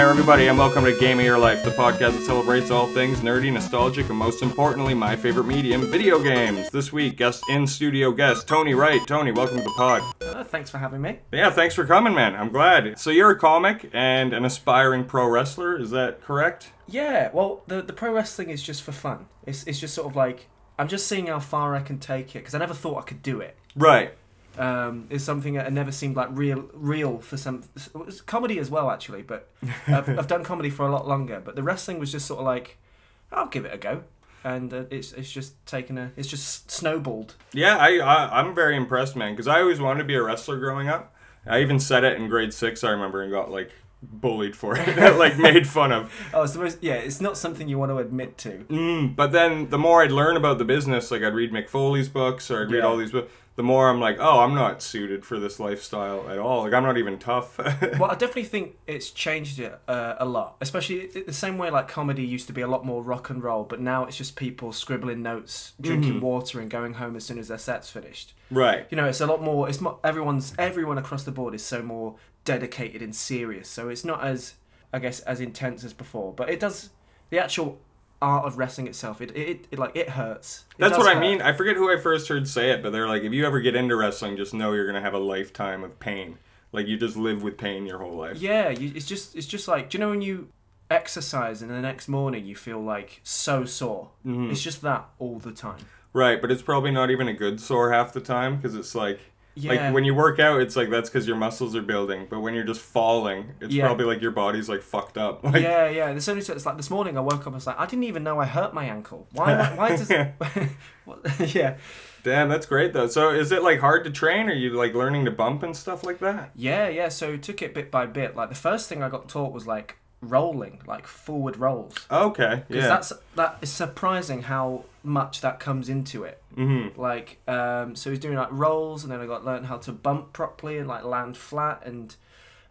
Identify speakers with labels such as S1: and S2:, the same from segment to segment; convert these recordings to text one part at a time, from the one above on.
S1: Hey there, everybody, and welcome to Game of Your Life, the podcast that celebrates all things nerdy, nostalgic, and most importantly, my favorite medium, video games. This week, guest in studio guest, Tony Wright. Tony, welcome to the pod.
S2: Uh, thanks for having me.
S1: Yeah, thanks for coming, man. I'm glad. So, you're a comic and an aspiring pro wrestler, is that correct?
S2: Yeah, well, the the pro wrestling is just for fun. It's it's just sort of like I'm just seeing how far I can take it because I never thought I could do it.
S1: Right.
S2: Um, it's something that never seemed like real real for some comedy as well actually. But I've, I've done comedy for a lot longer. But the wrestling was just sort of like I'll give it a go, and uh, it's it's just taken a it's just snowballed.
S1: Yeah, I, I I'm very impressed, man, because I always wanted to be a wrestler growing up. I even said it in grade six, I remember, and got like bullied for it, like made fun of.
S2: Oh, it's the most yeah. It's not something you want to admit to.
S1: Mm, but then the more I'd learn about the business, like I'd read Mick Foley's books or I'd read
S2: Yeah.
S1: all these books, the more I'm like, oh, I'm not suited for this lifestyle at all. Like I'm not even tough.
S2: well, I definitely think it's changed it uh, a lot. Especially the same way like comedy used to be a lot more rock and roll, but now it's just people scribbling notes, drinking water, and going home as soon as their set's finished.
S1: right.
S2: You know, it's a lot more. It's not everyone's everyone across the board is so more dedicated and serious. So it's not as I guess as intense as before, but it does the actual art of wrestling itself. It it, it like it hurts. It
S1: That's what I
S2: hurt.
S1: mean. I forget who I first heard say it, but they're like, if you ever get into wrestling, just know you're gonna have a lifetime of pain. Like you just live with pain your whole life.
S2: Yeah, you, it's just it's just like do you know when you exercise and the next morning you feel like so sore.
S1: Mm-hmm.
S2: It's just that all the time.
S1: Right, but it's probably not even a good sore half the time because it's like.
S2: Yeah.
S1: Like when you work out, it's like that's because your muscles are building. But when you're just falling, it's
S2: Yeah.
S1: probably like your body's like fucked up. Like,
S2: yeah, yeah. There's only it's like this morning I woke up. I was like, I didn't even know I hurt my ankle. Why? Why does? what, yeah,
S1: Damn, that's great though. So is it like hard to train? Are you like learning to bump and stuff like that?
S2: yeah, yeah. So took it bit by bit. Like the first thing I got taught was like rolling, like forward rolls.
S1: Okay,
S2: Because
S1: yeah.
S2: that's that is surprising how much that comes into it.
S1: mm-hmm.
S2: Like, um, so he's doing like rolls, and then I got learned how to bump properly and like land flat and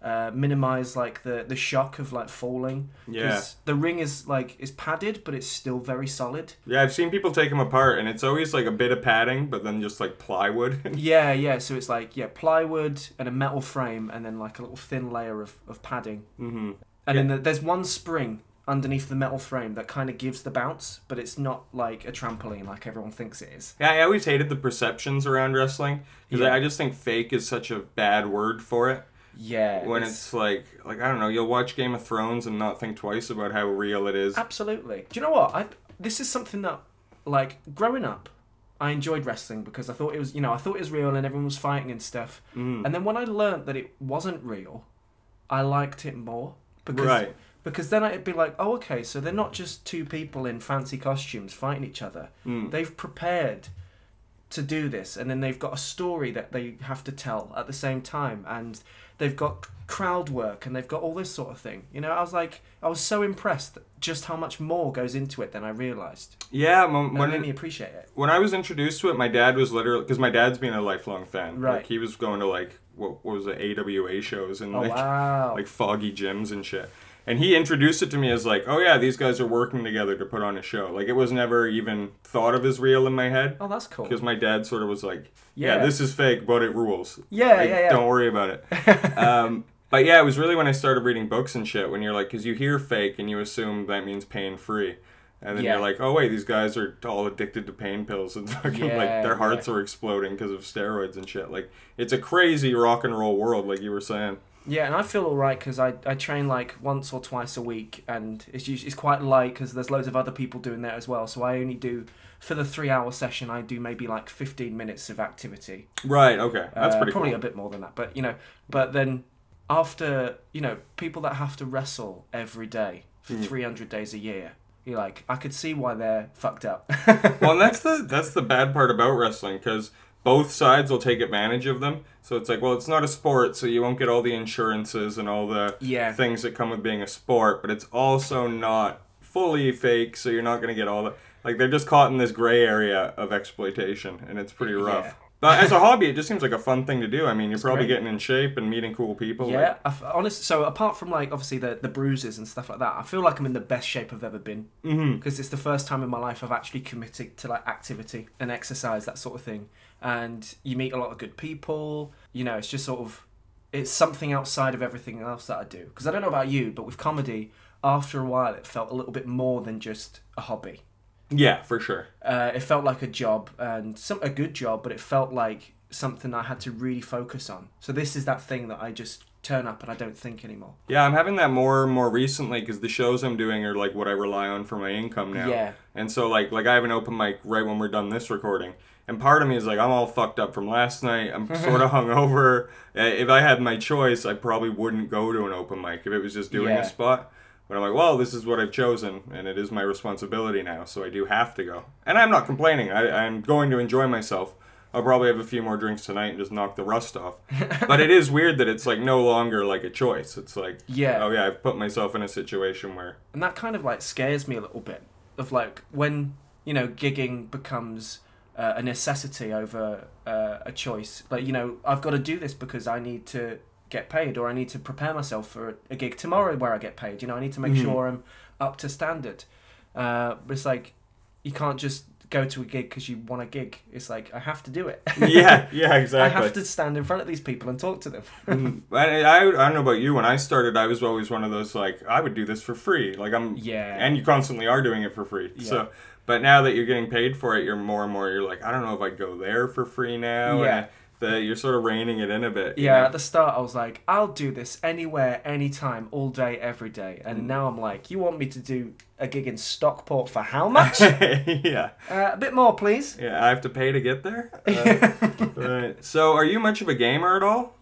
S2: uh, minimize like the the shock of like falling.
S1: Yeah.
S2: The ring is like is padded, but it's still very solid.
S1: Yeah, I've seen people take them apart, and it's always like a bit of padding, but then just like plywood.
S2: yeah, yeah. So it's like yeah, plywood and a metal frame, and then like a little thin layer of, of padding.
S1: mm-hmm.
S2: And then the, there's one spring underneath the metal frame that kind of gives the bounce, but it's not like a trampoline like everyone thinks it is.
S1: Yeah, I always hated the perceptions around wrestling because
S2: Yeah.
S1: I, I just think fake is such a bad word for it.
S2: Yeah.
S1: When it's like, like I don't know, you'll watch Game of Thrones and not think twice about how real it is.
S2: Absolutely. Do you know what? I this is something that like growing up, I enjoyed wrestling because I thought it was you know I thought it was real and everyone was fighting and stuff.
S1: Mm.
S2: And then when I learned that it wasn't real, I liked it more because
S1: Right.
S2: because then it'd be like oh okay so they're not just two people in fancy costumes fighting each other.
S1: Mm.
S2: They've prepared to do this and then they've got a story that they have to tell at the same time and they've got crowd work and they've got all this sort of thing you know i was like i was so impressed just how much more goes into it than i realized
S1: Yeah, when, when
S2: made me appreciate it
S1: when I was introduced to it, my dad was literally because my dad's been a lifelong fan.
S2: Right.
S1: Like he was going to like what, what was it AWA shows and
S2: oh
S1: like
S2: wow
S1: like foggy gyms and shit. And he introduced it to me as like, oh yeah, these guys are working together to put on a show. Like it was never even thought of as real in my head
S2: oh that's cool
S1: because my dad sort of was like, yeah,
S2: Yeah.
S1: this is fake, but it rules.
S2: yeah
S1: Like,
S2: yeah yeah
S1: Don't worry about it. um, but yeah, it was really when I started reading books and shit. When you're like, because you hear fake and you assume that means pain free. And then
S2: Yeah.
S1: you're like, oh wait, these guys are all addicted to pain pills and fucking like their hearts are exploding because of steroids and shit. Like it's a crazy rock and roll world, like you were saying.
S2: Yeah, and I feel all right because I, I train like once or twice a week, and it's usually, it's quite light because there's loads of other people doing that as well. So I only do for the three hour session, I do maybe like 15 minutes of activity.
S1: Right. Okay. That's
S2: Uh,
S1: pretty
S2: probably
S1: cool.
S2: a bit more than that, but you know, but then after you know people that have to wrestle every day for
S1: Hmm.
S2: 300 days a year, you're like, I could see why they're fucked up.
S1: well, and that's the that's the bad part about wrestling because both sides will take advantage of them. So it's like, well, it's not a sport, so you won't get all the insurances and all the
S2: yeah,
S1: things that come with being a sport, but it's also not fully fake, so you're not going to get all the like they're just caught in this gray area of exploitation, and it's pretty rough.
S2: Yeah.
S1: But as a hobby, it just seems like a fun thing to do. I mean, you're probably
S2: great.
S1: getting in shape and meeting cool people.
S2: yeah.
S1: like-
S2: I f- honest. So apart from like obviously the the bruises and stuff like that, I feel like I'm in the best shape I've ever been.
S1: Mm-hmm.
S2: Because it's the first time in my life I've actually committed to like activity and exercise, that sort of thing. And you meet a lot of good people. You know, it's just sort of it's something outside of everything else that I do. Because I don't know about you, but with comedy, after a while, it felt a little bit more than just a hobby.
S1: Yeah, for sure.
S2: Uh, it felt like a job and some a good job, but it felt like something I had to really focus on. So this is that thing that I just turn up and I don't think anymore.
S1: Yeah, I'm having that more and more recently because the shows I'm doing are like what I rely on for my income now.
S2: Yeah.
S1: And so like like I have an open mic right when we're done this recording. And part of me is like I'm all fucked up from last night. I'm sort of hungover. If I had my choice, I probably wouldn't go to an open mic if it was just doing
S2: Yeah.
S1: a spot. But I'm like, well, this is what I've chosen, and it is my responsibility now, so I do have to go. And I'm not complaining. I, I'm going to enjoy myself. I'll probably have a few more drinks tonight and just knock the rust off. but it is weird that it's like no longer like a choice. It's like,
S2: Yeah.
S1: oh yeah, I've put myself in a situation where,
S2: and that kind of like scares me a little bit of like when you know gigging becomes uh, a necessity over uh, a choice like you know i've got to do this because i need to get paid or i need to prepare myself for a gig tomorrow where i get paid you know i need to make
S1: Mhm.
S2: sure i'm up to standard uh, but it's like you can't just go to a gig because you want a gig it's like i have to do it
S1: yeah, yeah, exactly.
S2: i have to stand in front of these people and talk to them
S1: Mm, I, I, I don't know about you. When I started, I was always one of those like I would do this for free. Like I'm,
S2: yeah
S1: and you constantly are doing it for free.
S2: Yeah.
S1: So, but now that you're getting paid for it, you're more and more. You're like, I don't know if I go there for free now.
S2: Yeah.
S1: The, you're sort of reining it in a bit.
S2: Yeah,
S1: know?
S2: at the start I was like, I'll do this anywhere, anytime, all day, every day.
S1: Mm.
S2: And now I'm like, you want me to do a gig in Stockport for how much?
S1: yeah,
S2: uh, a bit more, please.
S1: yeah. I have to pay to get there. Uh, right. So, are you much of a gamer at all?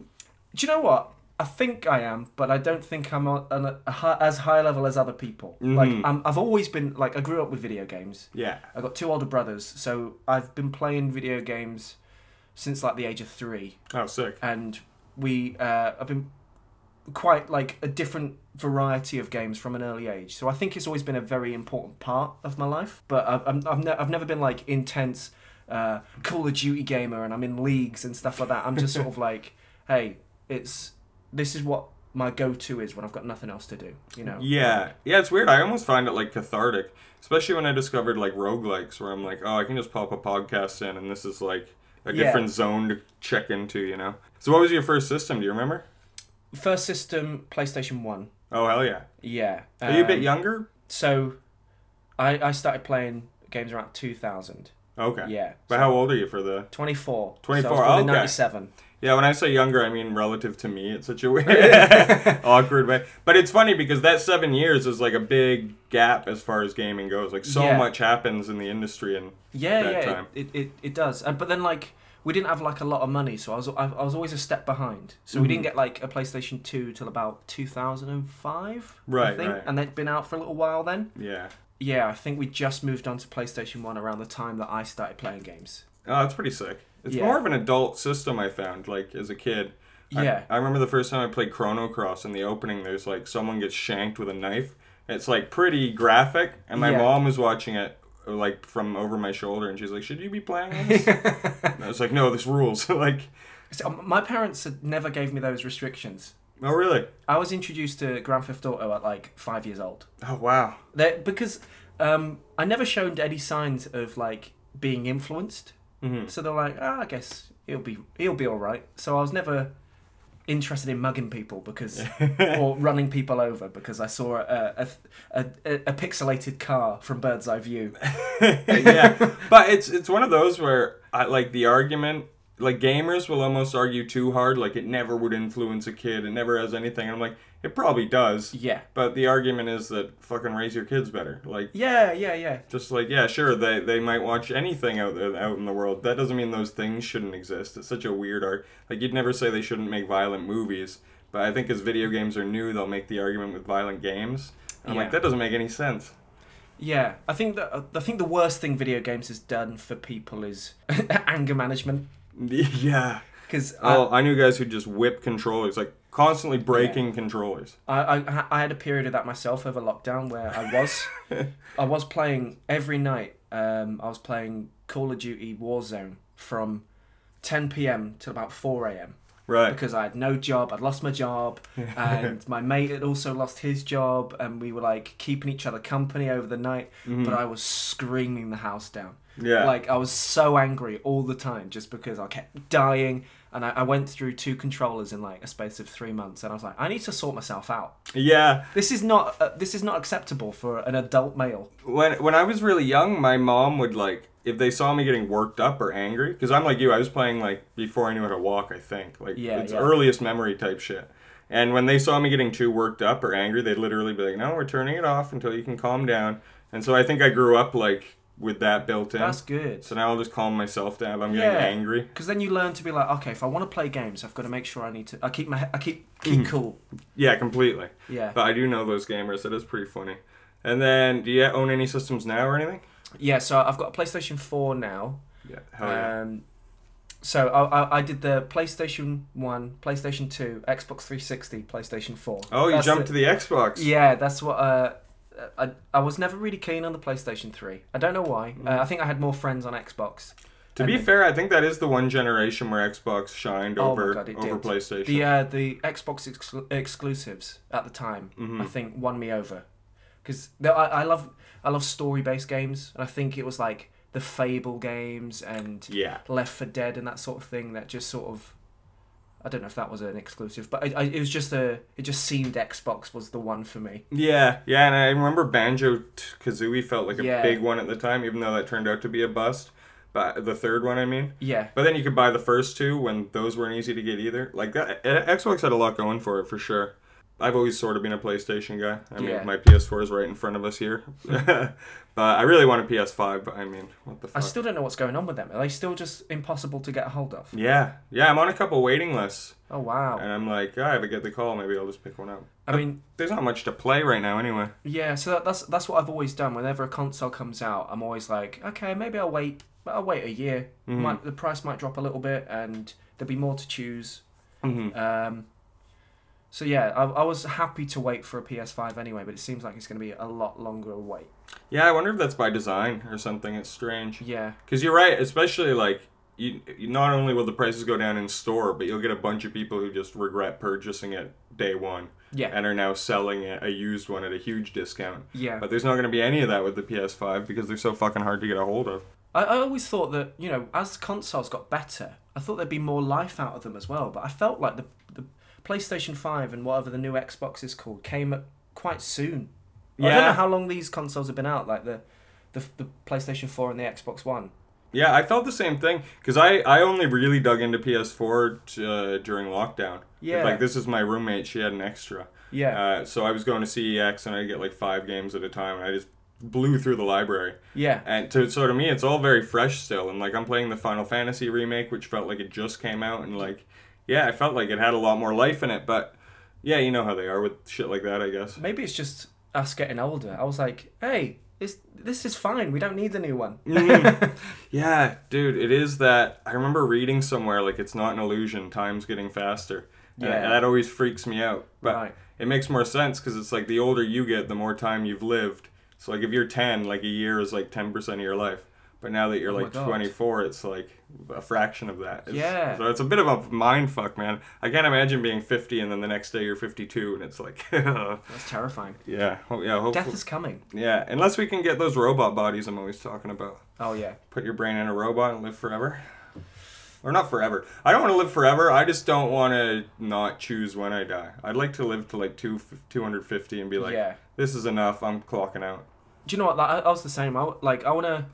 S2: Do you know what? I think I am, but I don't think I'm on on a, a as high level as other people. Like
S1: Mhm.
S2: I'm, I've always been like I grew up with video games.
S1: Yeah.
S2: I got two older brothers, so I've been playing video games since like the age of three.
S1: Oh, sick.
S2: and we uh, have been quite like a different variety of games from an early age. So I think it's always been a very important part of my life. But I've I'm, I've, ne- I've never been like intense uh, Call of Duty gamer, and I'm in leagues and stuff like that. I'm just sort of like, hey, it's this is what my go-to is when I've got nothing else to do. You know?
S1: Yeah, yeah, it's weird. I almost find it like cathartic, especially when I discovered like roguelikes, where I'm like, oh, I can just pop a podcast in, and this is like a
S2: Yeah.
S1: different zone to check into, you know. So, what was your first system? Do you remember?
S2: First system, PlayStation One.
S1: Oh hell yeah!
S2: Yeah.
S1: Are you a bit
S2: Um,
S1: younger?
S2: So, I I started playing games around 2000.
S1: Okay.
S2: Yeah.
S1: But
S2: so-
S1: how old are you for the?
S2: 24.
S1: 24,
S2: So I was born in
S1: okay.
S2: 97.
S1: Yeah, when I say younger, I mean relative to me. It's such a weird, awkward way. But it's funny because that seven years is like a big gap as far as gaming goes. Like so
S2: Yeah.
S1: much happens in the industry, and
S2: Yeah,
S1: that
S2: yeah,
S1: time.
S2: it, it, it, it does. And but then like we didn't have like a lot of money, so I was I, I was always a step behind. So we didn't
S1: Mhm.
S2: get like a PlayStation 2 till about 2005, I
S1: Right,
S2: think,
S1: right.
S2: and they'd been out for a little while then.
S1: yeah.
S2: Yeah, I think we just moved on to PlayStation 1 around the time that I started playing games.
S1: Oh, that's pretty sick. It's
S2: Yeah.
S1: more of an adult system. I found like as a kid. I-
S2: Yeah.
S1: I, remember the first time I played Chrono Cross in the opening. There's like someone gets shanked with a knife. It's like pretty graphic, and my
S2: Yeah.
S1: mom was watching it like from over my shoulder, and she's like, "Should you be playing this?" and I was like, "No, this rules." like,
S2: So, my parents never gave me those restrictions.
S1: oh really?
S2: I was introduced to Grand Theft Auto at like five years old.
S1: Oh wow.
S2: That because um, I never showed any signs of like being influenced.
S1: Hmm
S2: So they're like, ah, I guess he'll be he'll be all right. So I was never interested in mugging people because or running people over because I saw a a, a, a pixelated car from bird's eye view.
S1: yeah, but it's it's one of those where I like the argument. Like gamers will almost argue too hard, like it never would influence a kid. It never has anything. And I'm like, it probably does.
S2: Yeah,
S1: But the argument is that fucking raise your kids better. Like
S2: yeah, yeah, yeah.
S1: just like yeah, sure they they might watch anything out there out in the world. That doesn't mean those things shouldn't exist. It's such a weird art. Like you'd never say they shouldn't make violent movies, but I think as video games are new, they'll make the argument with violent games. And I'm
S2: Yeah.
S1: like that doesn't make any sense.
S2: Yeah, I think that I think the worst thing video games has done for people is anger management.
S1: Yeah.
S2: Because
S1: Oh, I knew guys who just whip controllers, like constantly breaking controllers.
S2: I, I I had a period of that myself over lockdown where I was I was playing every night. Um, I was playing Call of Duty Warzone from 10 p.m. till about 4 a.m.
S1: Right.
S2: because I had no job. I'd lost my job, and my mate had also lost his job, and we were like keeping each other company over the night.
S1: Mhm.
S2: But I was screaming the house down.
S1: yeah.
S2: Like I was so angry all the time just because I kept dying, and I, I went through two controllers in like a space of three months, and I was like, I need to sort myself out.
S1: yeah.
S2: This is not uh, this is not acceptable for an adult male.
S1: when when I was really young, my mom would like if they saw me getting worked up or angry, because I'm like you, I was playing like before I knew how to walk. I think like
S2: Yeah,
S1: it's
S2: yeah.
S1: earliest memory type shit. And when they saw me getting too worked up or angry, they'd literally be like, "No, we're turning it off until you can calm down." And so I think I grew up like with that built in.
S2: That's good.
S1: So now I'll just calm myself down if I'm getting
S2: Yeah.
S1: angry.
S2: Because then you learn to be like, okay, if I want to play games, I've got to make sure I need to. I keep my I keep keep cool.
S1: Yeah, completely.
S2: Yeah,
S1: But I do know those gamers. It is pretty funny. And then, do you own any systems now or anything?
S2: yeah. So I've got a PlayStation Four now.
S1: Yeah. Hell yeah.
S2: Um, so I, I I did the PlayStation One, PlayStation Two, Xbox 360, PlayStation Four.
S1: oh, you
S2: That's
S1: jumped
S2: it.
S1: to the Xbox.
S2: Yeah, that's what. Uh, I I was never really keen on the PlayStation Three. I don't know why.
S1: Mm.
S2: Uh, I think I had more friends on Xbox.
S1: To
S2: And
S1: be
S2: then-
S1: fair, I think that is the one generation where Xbox shined
S2: Oh
S1: over
S2: God,
S1: over
S2: did.
S1: PlayStation.
S2: The uh, the Xbox exclu- exclusives at the time,
S1: Mhm.
S2: I think, won me over, because I, I love I love story based games, and I think it was like the Fable games and
S1: yeah.
S2: Left 4 Dead and that sort of thing that just sort of. I don't know if that was an exclusive, but I, I, it was just a. It just seemed Xbox was the one for me.
S1: Yeah, yeah, and I remember Banjo Kazooie felt like a
S2: Yeah.
S1: big one at the time, even though that turned out to be a bust. But the third one, I mean.
S2: Yeah,
S1: But then you could buy the first two when those weren't easy to get either. Like that, uh, Xbox had a lot going for it for sure. I've always sort of been a PlayStation guy. I mean,
S2: Yeah.
S1: my PS4 is right in front of us here, but I really want a PS5. But I mean, what the
S2: I still don't know what's going on with them. Are they still just impossible to get a hold of?
S1: yeah, yeah, I'm on a couple waiting lists,
S2: Oh wow!
S1: and I'm like, ah, if I get the call, maybe I'll just pick one up.
S2: I mean,
S1: There's not much to play right now, anyway.
S2: Yeah, so that, that's that's what I've always done. Whenever a console comes out, I'm always like, okay, maybe I'll wait. But I'll wait a year.
S1: Mhm.
S2: Might the price might drop a little bit, and there'll be more to choose.
S1: hmm
S2: Um, so yeah, I, I was happy to wait for a PS5 anyway, but it seems like it's going to be a lot longer a wait.
S1: Yeah, I wonder if that's by design or something. It's strange.
S2: Yeah,
S1: Because you're right, especially like you, you. Not only will the prices go down in store, but you'll get a bunch of people who just regret purchasing it day one
S2: yeah,
S1: and are now selling it, a used one at a huge discount.
S2: yeah.
S1: But there's not going to be any of that with the PS5 because they're so fucking hard to get a hold of.
S2: I, I always thought that you know, as consoles got better, I thought there'd be more life out of them as well. But I felt like the PlayStation Five and whatever the new Xbox is called came quite soon. I don't know how long these consoles have been out, like the the, the PlayStation Four and the Xbox One.
S1: Yeah, I felt the same thing because I, I only really dug into PS4 t- uh, during lockdown.
S2: Yeah.
S1: Like, this is my roommate, she had an extra.
S2: Yeah,
S1: Uh, so I was going to CEX and I'd get like five games at a time and I just blew through the library.
S2: yeah,
S1: And to so to me, it's all very fresh still. And like I'm playing the Final Fantasy remake, which felt like it just came out, and like, yeah, I felt like it had a lot more life in it. But yeah, you know how they are with shit like that, I guess.
S2: maybe it's just us getting older. I was like, hey, this this is fine. We don't need a new one.
S1: Mhm. Yeah, dude, it is that. I remember reading somewhere like it's not an illusion. Time's getting faster. And
S2: Yeah.
S1: that always freaks me out. But
S2: Right.
S1: it makes more sense because it's like the older you get, the more time you've lived. So like if you're 10, like a year is like 10% of your life. But now that you're
S2: Oh
S1: like 24, it's like a fraction of that. It's-
S2: Yeah.
S1: So it's a bit of a mind fuck, man. I can't imagine being 50 and then the next day you're 52 and it's like,
S2: That's terrifying.
S1: ho- yeah, hopefully.
S2: Death is coming.
S1: Yeah, unless we can get those robot bodies I'm always talking about.
S2: Oh yeah.
S1: Put your brain in a robot and live forever. Or not forever. I don't want to live forever. I just don't want to not choose when I die. I'd like to live to like two, 250 and be like,
S2: yeah.
S1: this is enough. I'm clocking out.
S2: Do you know what? Like, I, I was the same. I like. I wanna.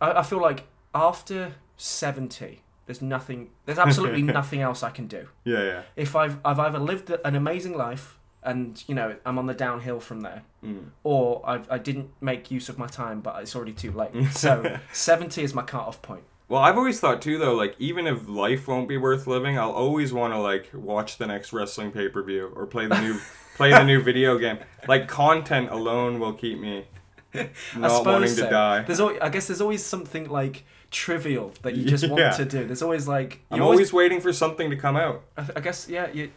S2: I, I feel like after seventy, there's nothing. There's absolutely nothing else I can do.
S1: Yeah, yeah.
S2: If I've I've either lived an amazing life and you know I'm on the downhill from there,
S1: Mm.
S2: or I've, I didn't make use of my time, but it's already too late. So seventy is my cut-off point.
S1: Well, I've always thought too, though, like even if life won't be worth living, I'll always want to like watch the next wrestling pay per view or play the new play the new video game. Like content alone will keep me not wanting to die.
S2: There's always, I guess there's always something like trivial that you just
S1: Yeah.
S2: want to do. There's always like
S1: I'm
S2: you
S1: always waiting for something to come out.
S2: I, I guess yeah. You,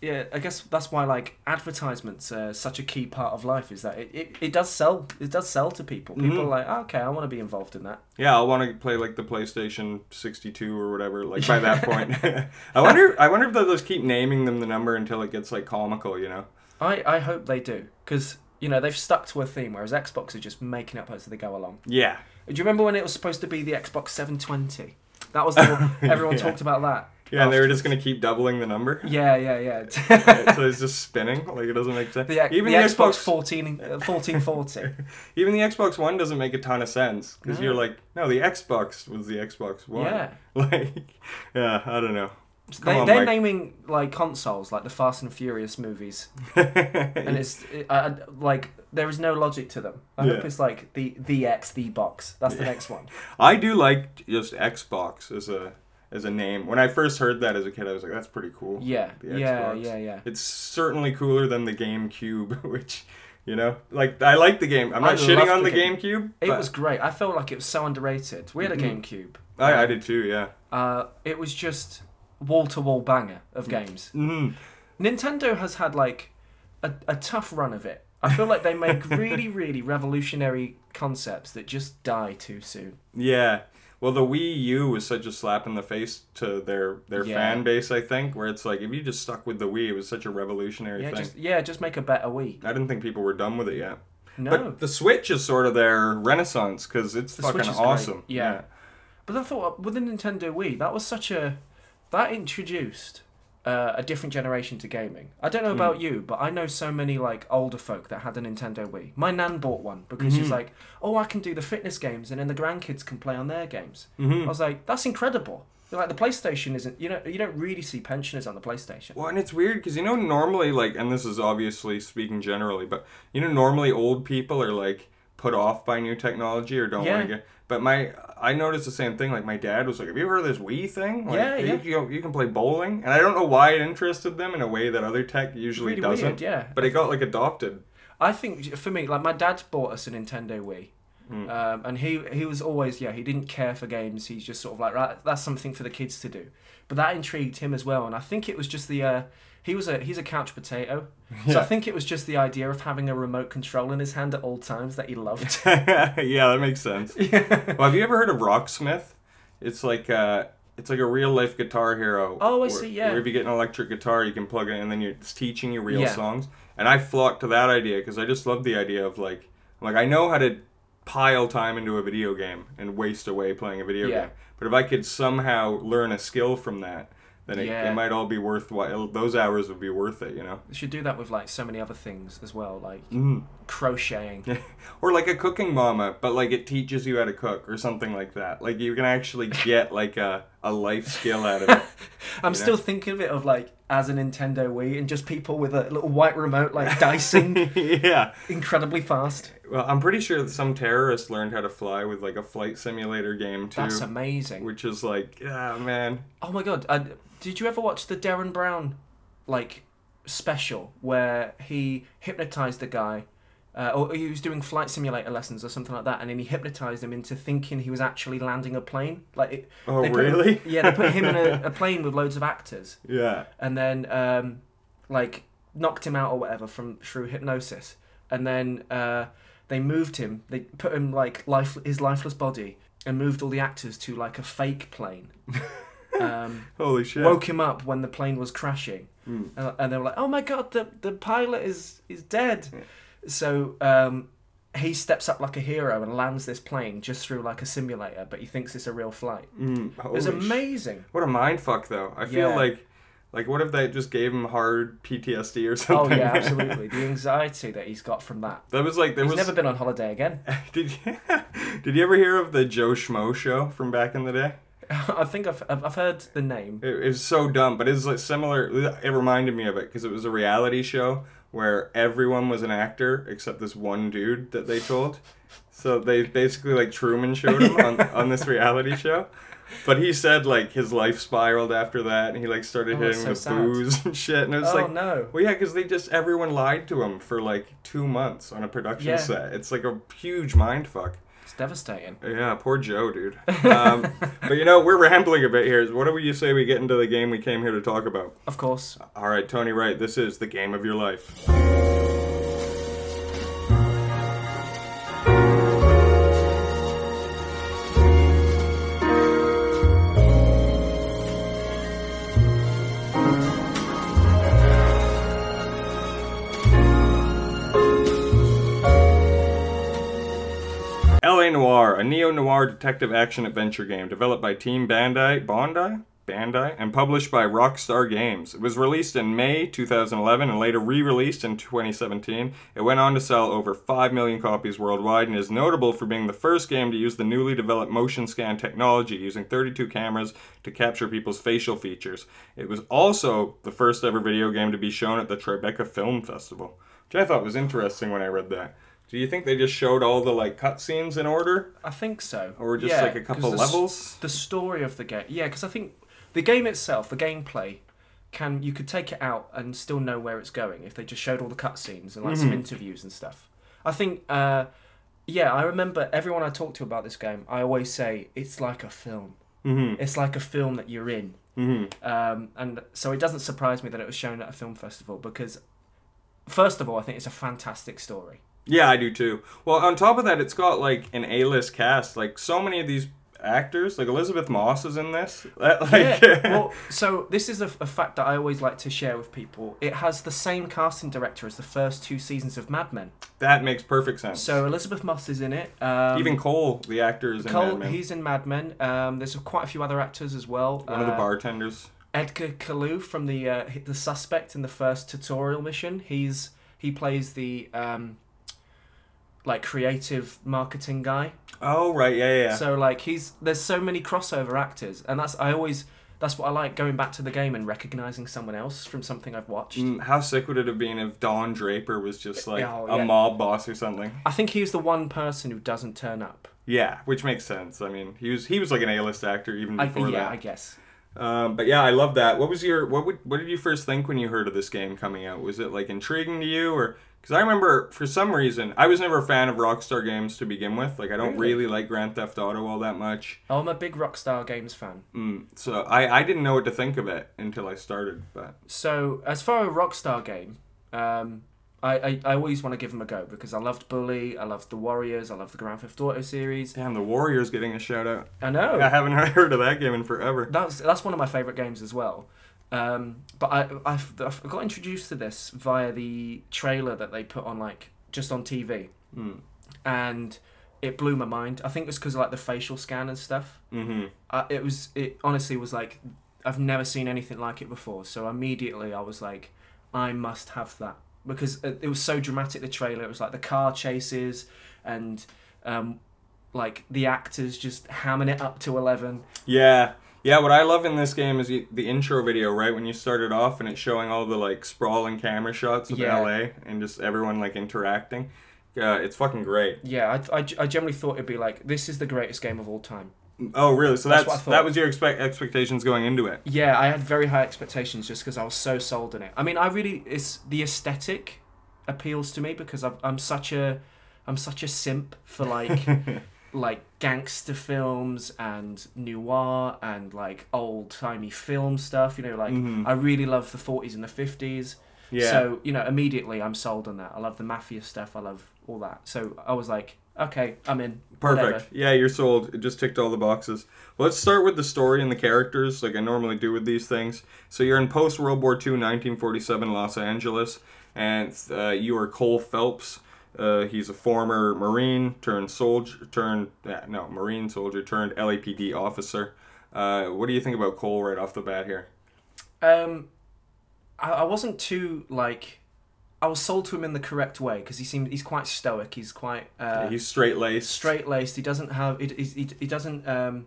S2: yeah, I guess that's why like advertisements are such a key part of life. Is that it, it, it does sell it does sell to people. People
S1: Mhm.
S2: are like, oh, okay, I want to be involved in that.
S1: Yeah, I'll want to play like the PlayStation 62 or whatever. Like by that point, I wonder. I wonder if they'll just keep naming them the number until it gets like comical. You know?
S2: I I hope they do because you know they've stuck to a theme, whereas Xbox are just making up as they go along.
S1: Yeah.
S2: Do you remember when it was supposed to be the Xbox 720? That was the one, everyone
S1: Yeah.
S2: talked about that.
S1: Yeah, and they were just gonna keep doubling the number.
S2: Yeah, yeah, yeah.
S1: so it's just spinning. Like it doesn't make sense.
S2: the,
S1: even
S2: the
S1: the,
S2: Xbox
S1: Xbox,
S2: 14, uh, 1440.
S1: even the Xbox One doesn't make a ton of sense because
S2: No.
S1: you're like, no, the Xbox was the Xbox One.
S2: yeah.
S1: Like, yeah, I don't know. Come
S2: They,
S1: on,
S2: they're
S1: Mike.
S2: naming like consoles like the Fast and Furious movies, and it's it, uh, like there is no logic to them. I hope it's like the the X the box. That's the
S1: Yeah.
S2: next one.
S1: I do like just Xbox as a as a name. When I first heard that as a kid, I was like, that's pretty cool.
S2: Yeah,
S1: The
S2: yeah,
S1: Xbox.
S2: yeah, yeah.
S1: It's certainly cooler than the GameCube, which, you know, like I like the game. I'm
S2: I
S1: not shitting on
S2: the
S1: the
S2: game.
S1: GameCube.
S2: It
S1: but
S2: was great. I felt like it was so underrated. We had a
S1: Mhm.
S2: GameCube.
S1: I, I did too. Yeah.
S2: Uh, it was just wall to wall banger of games.
S1: hmm
S2: Nintendo has had like a, a tough run of it. I feel like they make really, really revolutionary concepts that just die too soon.
S1: Yeah. Well, the Wii U was such a slap in the face to their their
S2: Yeah.
S1: fan base. I think where it's like if you just stuck with the Wii, it was such a revolutionary
S2: Yeah,
S1: thing.
S2: just yeah, just make a better Wii.
S1: I didn't think people were done with it yet.
S2: No,
S1: But the Switch is sort of their renaissance because it's
S2: The
S1: fucking awesome.
S2: yeah. But I thought with the Nintendo Wii, that was such a that introduced uh, a different generation to gaming. I don't know
S1: Hmm.
S2: about you, but I know so many like older folk that had a Nintendo Wii. My nan bought one because she's
S1: Mhm.
S2: like, "Oh, I can do the fitness games, and then the grandkids can play on their games."
S1: hmm
S2: I was like, "That's incredible." Like the PlayStation isn't, you know, you don't really see pensioners on the PlayStation.
S1: Well, and it's weird because you know normally like, and this is obviously speaking generally, but you know normally old people are like put off by new technology or don't
S2: Yeah.
S1: want to get. But my, I noticed the same thing. Like my dad was like, "Have you heard of this Wii thing? Like,
S2: Yeah,
S1: you,
S2: yeah.
S1: You, you can play bowling." And I don't know why it interested them in a way that other tech usually
S2: really
S1: doesn't.
S2: weird, yeah.
S1: But it got like adopted.
S2: I think for me, like my dad bought us a Nintendo Wii,
S1: Mm.
S2: um, and he he was always yeah he didn't care for games. He's just sort of like right, that's something for the kids to do. But that intrigued him as well, and I think it was just the uh, he was a he's a couch potato, so I think it was just the idea of having a remote control in his hand at all times that he loved.
S1: yeah, that makes sense. Well, have you ever heard of Rocksmith? It's like uh, it's like a real life guitar hero.
S2: Oh, I see, yeah.
S1: Where if you get an electric guitar, you can plug it in, and then you're, it's teaching you real
S2: Yeah.
S1: songs. And I flocked to that idea because I just love the idea of like, like I know how to pile time into a video game and waste away playing a video
S2: Yeah.
S1: game. But if I could somehow learn a skill from that, then it,
S2: Yeah.
S1: it might all be worthwhile. Those hours would be worth it, you know.
S2: You should do that with like so many other things as well, like
S1: Mm.
S2: Crocheting.
S1: or like a cooking mama, but like it teaches you how to cook or something like that. Like you can actually get like a, a life skill out of it.
S2: I'm
S1: You know?
S2: still thinking of it of like as a Nintendo Wii and just people with a little white remote like dicing
S1: yeah.
S2: incredibly fast.
S1: Well, I'm pretty sure that some terrorists learned how to fly with like a flight simulator game too,
S2: That's amazing.
S1: which is like, yeah, man.
S2: Oh my god! Uh, did you ever watch the Derren Brown like special where he hypnotized a guy, uh, or he was doing flight simulator lessons or something like that, and then he hypnotized him into thinking he was actually landing a plane? Like, it,
S1: Oh,
S2: they put him-
S1: really?
S2: yeah, they put him in a, a plane with loads of actors,
S1: Yeah.
S2: and then um, like knocked him out or whatever from through hypnosis, and then uh, they moved him. They put him like life his lifeless body and moved all the actors to like a fake plane. Um,
S1: Holy shit.
S2: woke him up when the plane was crashing,
S1: Mm.
S2: uh, and they were like, "Oh my god, the the pilot is is dead."
S1: Yeah.
S2: So um, he steps up like a hero and lands this plane just through like a simulator, but he thinks it's a real flight.
S1: Mm.
S2: It was
S1: Holy sh-
S2: amazing.
S1: What a mind fuck though. I feel
S2: Yeah.
S1: like, like what if they just gave him hard PTSD or something?
S2: Oh yeah, absolutely. The anxiety that he's got from that.
S1: That was like there
S2: he's
S1: was.
S2: never been on holiday again.
S1: Did you, did you ever hear of the Joe Schmo show from back in the day?
S2: I think I've I've I've heard the name.
S1: It, it was so dumb, but it's like similar. It reminded me of it because it was a reality show where everyone was an actor except this one dude that they told. So they basically like Truman showed him on, on this reality show. But he said like his life spiraled after that, and he like started
S2: Oh,
S1: hitting
S2: so
S1: with
S2: sad.
S1: booze and shit. And it was
S2: oh
S1: like,
S2: no.
S1: well, yeah, because they just everyone lied to him for like two months on a production
S2: Yeah.
S1: set. It's like a huge mind fuck.
S2: It's devastating.
S1: Yeah, poor Joe, dude. Um, but you know, we're rambling a bit here. What do you say we get into the game we came here to talk about?
S2: Of course.
S1: All right, Tony Wright, this is the game of your life. Noir, detective action adventure game developed by Team Bandai, Bondi, Bandai, and published by Rockstar Games. It was released in May 2011 and later re-released in 2017. It went on to sell over 5 million copies worldwide and is notable for being the first game to use the newly developed motion scan technology using 32 cameras to capture people's facial features. It was also the first ever video game to be shown at the Tribeca Film Festival, which I thought was interesting when I read that. Do you think they just showed all the like cutscenes in order,
S2: I think so.
S1: or just
S2: Yeah,
S1: like a
S2: 'cause
S1: couple
S2: the s-
S1: levels?
S2: The story of the game, yeah, because I think the game itself, the gameplay, can you could take it out and still know where it's going if they just showed all the cutscenes and like some
S1: Mhm.
S2: interviews and stuff. I think, uh, yeah, I remember everyone I talked to about this game. I always say it's like a film.
S1: Mm-hmm.
S2: It's like a film that you're in.
S1: Mm-hmm.
S2: Um, and so it doesn't surprise me that it was shown at a film festival because, first of all, I think it's a fantastic story.
S1: Yeah, I do too. Well, on top of that, it's got like an A-list cast. Like so many of these actors, like Elisabeth Moss is in this. That, like,
S2: yeah. Well, so this is a, a fact that I always like to share with people. It has the same casting director as the first two seasons of Mad Men.
S1: that makes perfect sense.
S2: So Elisabeth Moss is in it. Um,
S1: even Cole, the actor, is in
S2: Cole,
S1: Mad Men.
S2: he's in Mad Men. Um, there's quite a few other actors as well.
S1: one of the
S2: Uh,
S1: bartenders.
S2: Edgar Kalu from the uh, the suspect in the first tutorial mission. He's he plays the um, like creative marketing guy.
S1: Oh right, yeah, yeah. yeah.
S2: So like he's there's so many crossover actors, and that's I always that's what I like going back to the game and recognizing someone else from something I've watched.
S1: Mm, How sick would it have been if Don Draper was just like
S2: Oh,
S1: a mob boss or something?
S2: I think he's the one person who doesn't turn up.
S1: Yeah, which makes sense. I mean, he was he was like an A-list actor even
S2: I,
S1: before
S2: yeah,
S1: that.
S2: I guess.
S1: Um, but yeah, I love that. What was your what would what did you first think when you heard of this game coming out? Was it like intriguing to you, or because I remember for some reason I was never a fan of Rockstar games to begin with. Like I don't
S2: Really?
S1: really like Grand Theft Auto all that much.
S2: Oh, I'm a big Rockstar Games fan.
S1: Mm, so I I didn't know what to think of it until I started. But
S2: So as far as a Rockstar game, um, I, I, I always want to give them a go because I loved Bully, I loved the Warriors, I loved the Grand Theft Auto series.
S1: damn, the Warriors getting a shout out.
S2: I know.
S1: I haven't heard of that game in forever.
S2: That's that's one of my favorite games as well. Um, but I I've, I've got introduced to this via the trailer that they put on like just on TV,
S1: Mm.
S2: and it blew my mind. I think it was because of like the facial scan and stuff.
S1: Mm-hmm.
S2: Uh, it was it honestly was like I've never seen anything like it before. So immediately I was like, I must have that because it, it was so dramatic. The trailer it was like the car chases and um, like the actors just hamming it up to eleven.
S1: Yeah. Yeah, what I love in this game is the, intro video, right? When you started off and it's showing all the like sprawling camera shots of
S2: Yeah.
S1: LA and just everyone like interacting. Uh, it's fucking great.
S2: Yeah, I, I, I generally thought it'd be like this is the greatest game of all time.
S1: Oh, really? So
S2: That's
S1: that's,
S2: I
S1: that was your expect expectations going into it.
S2: Yeah, I had very high expectations just because I was so sold in it. I mean, I really it's the aesthetic appeals to me because I've, I'm such a I'm such a simp for like like gangster films and noir and like old timey film stuff. You know, like
S1: Mhm.
S2: I really love the 40s and the 50s.
S1: Yeah.
S2: So you know, immediately I'm sold on that. I love the mafia stuff. I love all that. So I was like, okay, I'm in.
S1: Perfect.
S2: Whatever.
S1: Yeah, you're sold. It just ticked all the boxes. Let's start with the story and the characters, like I normally do with these things. So you're in post World War II, 1947 Los Angeles, and uh, you are Cole Phelps. Uh, he's a former Marine turned soldier, turned yeah, no Marine soldier turned LAPD officer. Uh, what do you think about Cole right off the bat here?
S2: Um, I, I wasn't too like, I was sold to him in the correct way because he seemed he's quite stoic. He's quite uh,
S1: Yeah, he's straight laced.
S2: straight laced. He doesn't have he, he, he doesn't um,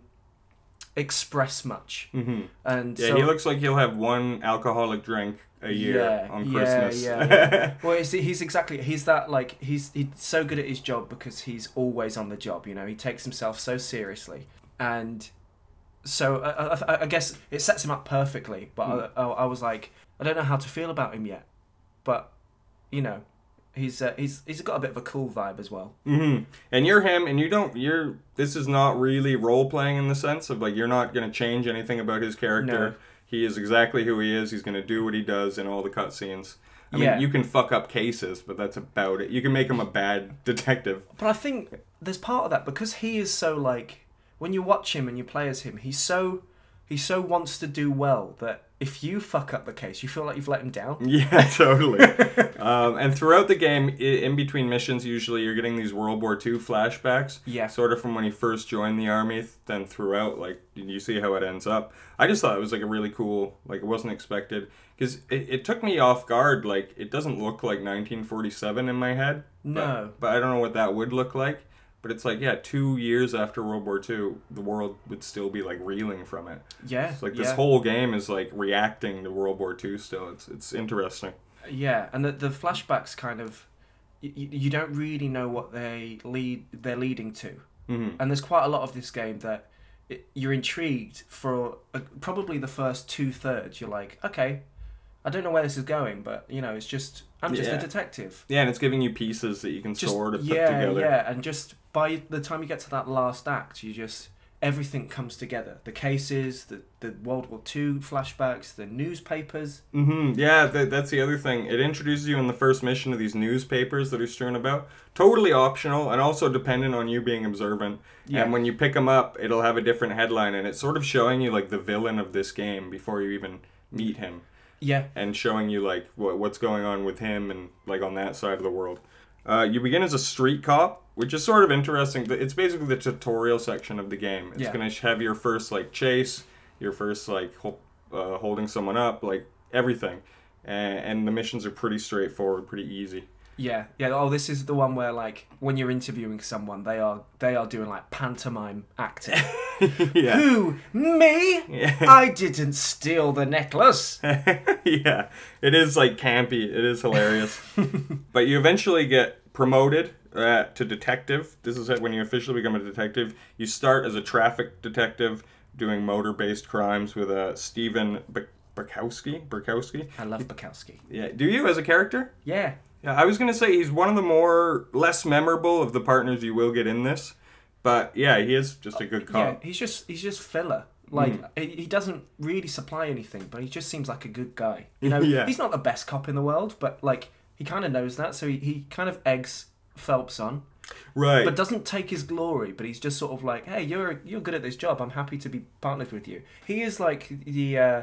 S2: express much,
S1: hmm
S2: and
S1: Yeah,
S2: so
S1: he looks like he'll have one alcoholic drink a year
S2: Yeah,
S1: on
S2: yeah,
S1: Christmas.
S2: yeah, well, he's, he's exactly he's that like he's he's so good at his job because he's always on the job. You know, he takes himself so seriously, and so I, I, I guess it sets him up perfectly. But
S1: Hmm.
S2: I, I, was like, I don't know how to feel about him yet, but you know, He's uh, he's he's got a bit of a cool vibe as well.
S1: hmm And you're him, and you don't. You're. This is not really role playing in the sense of like you're not gonna change anything about his character.
S2: No.
S1: He is exactly who he is. He's gonna do what he does in all the cutscenes. I
S2: Yeah.
S1: mean, you can fuck up cases, but that's about it. You can make him a bad detective.
S2: But I think there's part of that because he is so like when you watch him and you play as him, he's so he so wants to do well that if you fuck up the case, you feel like you've let him down.
S1: Yeah, totally. um, and throughout the game, in between missions, usually you're getting these World War II flashbacks.
S2: Yeah.
S1: Sort of from when he first joined the army, then throughout, like, you see how it ends up. I just thought it was, like, a really cool, like, it wasn't expected. Because it, it took me off guard. Like, it doesn't look like 1947 in my head. but-
S2: No.
S1: But, I don't know what that would look like. But it's like, yeah, two years after World War II, the world would still be, like, reeling from it.
S2: Yeah.
S1: It's like
S2: yeah.
S1: this whole game is, like, reacting to World War II still. It's, it's interesting.
S2: Yeah, and the the flashbacks kind of you, you don't really know what they lead they're leading to,
S1: hmm
S2: and there's quite a lot of this game that it, you're intrigued for uh probably the first two thirds. You're like, okay, I don't know where this is going, but you know, it's just I'm just
S1: Yeah.
S2: a detective.
S1: Yeah, and it's giving you pieces that you can
S2: Just
S1: sort of put
S2: yeah,
S1: together.
S2: yeah, and just by the time you get to that last act, you just everything comes together. The cases, the the World War Two flashbacks, the newspapers.
S1: hmm Yeah, that, that's the other thing. It introduces you in the first mission to these newspapers that are strewn about. Totally optional and also dependent on you being observant.
S2: Yeah.
S1: And when you pick them up, it'll have a different headline, and it's sort of showing you like the villain of this game before you even meet him,
S2: Yeah,
S1: and showing you like what, what's going on with him and like on that side of the world. Uh, you begin as a street cop, which is sort of interesting. It's basically the tutorial section of the game. It's
S2: Yeah.
S1: gonna have your first like chase, your first like hol- uh, holding someone up, like everything, and, and the missions are pretty straightforward, pretty easy.
S2: Yeah, yeah. Oh, this is the one where like when you're interviewing someone, they are they are doing like pantomime acting.
S1: yeah,
S2: Who me?
S1: yeah,
S2: I didn't steal the necklace.
S1: yeah. It is like campy. It is hilarious. but you eventually get promoted uh, to detective. This is it when you officially become a detective. You start as a traffic detective doing motor-based crimes with uh, Stephen Buk- Burkowski. Burkowski.
S2: I love Bukowski.
S1: Yeah. Do you as a character?
S2: Yeah,
S1: Yeah, I was gonna say he's one of the more less memorable of the partners you will get in this, but yeah, he is just a good cop. yeah.
S2: He's just he's just filler. Like he, he doesn't really supply anything, but he just seems like a good guy. You know,
S1: Yeah.
S2: he's not the best cop in the world, but like he kind of knows that, so he, he kind of eggs Phelps on,
S1: Right.
S2: but doesn't take his glory. But he's just sort of like, hey, you're you're good at this job. I'm happy to be partnered with you. He is like the uh,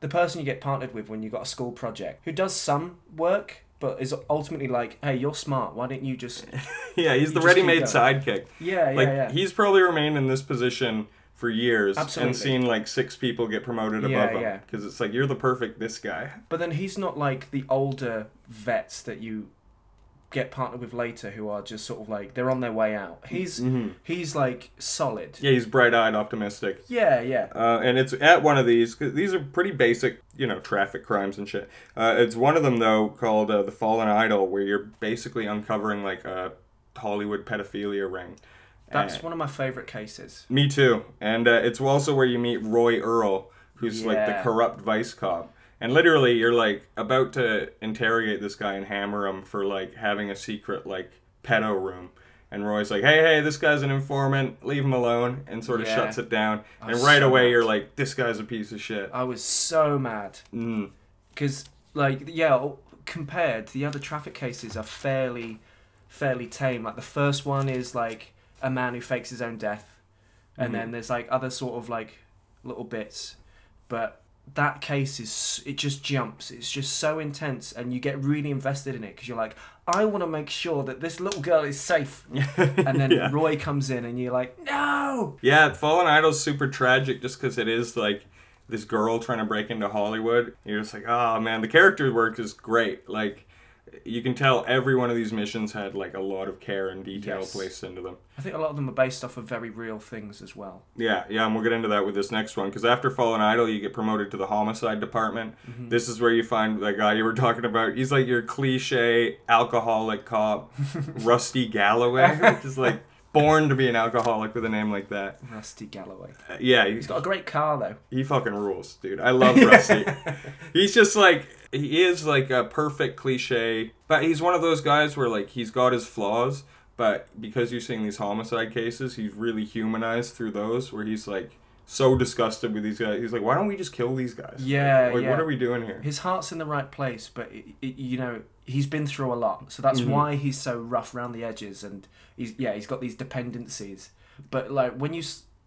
S2: the person you get partnered with when you got a school project, who does some work, but is ultimately like, hey, you're smart. Why don't you just
S1: yeah, he's the ready-made sidekick.
S2: yeah, yeah,
S1: like
S2: yeah.
S1: he's probably remained in this position for years
S2: Absolutely.
S1: and seen like six people get promoted
S2: Yeah,
S1: above him
S2: yeah.
S1: because it's like you're the perfect this guy.
S2: But then he's not like the older vets that you get partnered with later who are just sort of like they're on their way out. He's
S1: Mhm.
S2: he's like solid.
S1: Yeah, he's bright-eyed, optimistic.
S2: Yeah, yeah.
S1: Uh, and it's at one of these. 'cause these are pretty basic, you know, traffic crimes and shit. Uh, it's one of them though called uh, the Fallen Idol, where you're basically uncovering like a Hollywood pedophilia ring.
S2: That's
S1: Uh,
S2: one of my favorite cases.
S1: me too. And uh, it's also where you meet Roy Earle, who's like the corrupt vice cop. And literally, you're like about to interrogate this guy and hammer him for like having a secret like pedo room. And Roy's like, "Hey, hey, this guy's an informant. Leave him alone," and sort of
S2: Yeah.
S1: shuts it down.
S2: I
S1: And
S2: was
S1: right
S2: so
S1: away,
S2: mad.
S1: you're like, "This guy's a piece of shit."
S2: I was so mad
S1: Mm.
S2: because like yeah, compared the other traffic cases are fairly fairly tame. Like the first one is like a man who fakes his own death, and
S1: Mhm.
S2: then there's like other sort of like little bits, but that case is it just jumps. It's just so intense, and you get really invested in it because you're like, I want to make sure that this little girl is safe. And then
S1: yeah.
S2: Roy comes in, and you're like, no.
S1: Yeah, Fallen Idol's super tragic just because it is like this girl trying to break into Hollywood. You're just like, oh man, the character work is great. Like, you can tell every one of these missions had like a lot of care and detail
S2: Yes.
S1: placed into them.
S2: I think a lot of them are based off of very real things as well.
S1: Yeah, yeah, and we'll get into that with this next one because after Fallen Idol, you get promoted to the homicide department.
S2: Mm-hmm.
S1: This is where you find that guy you were talking about. He's like your cliche alcoholic cop, Rusty Galloway, which is like born to be an alcoholic with a name like that.
S2: Rusty Galloway.
S1: Uh, yeah,
S2: He's got a great car though.
S1: He fucking rules, dude. I love Rusty. He's just like He is like a perfect cliche, but he's one of those guys where like he's got his flaws, but because you're seeing these homicide cases, he's really humanized through those where he's like so disgusted with these guys. He's like, why don't we just kill these guys?
S2: Yeah,
S1: Like,
S2: yeah.
S1: what are we doing here?
S2: His heart's in the right place, but it, it, you know he's been through a lot, so that's
S1: Mhm.
S2: why he's so rough around the edges, and he's yeah he's got these dependencies. But like when you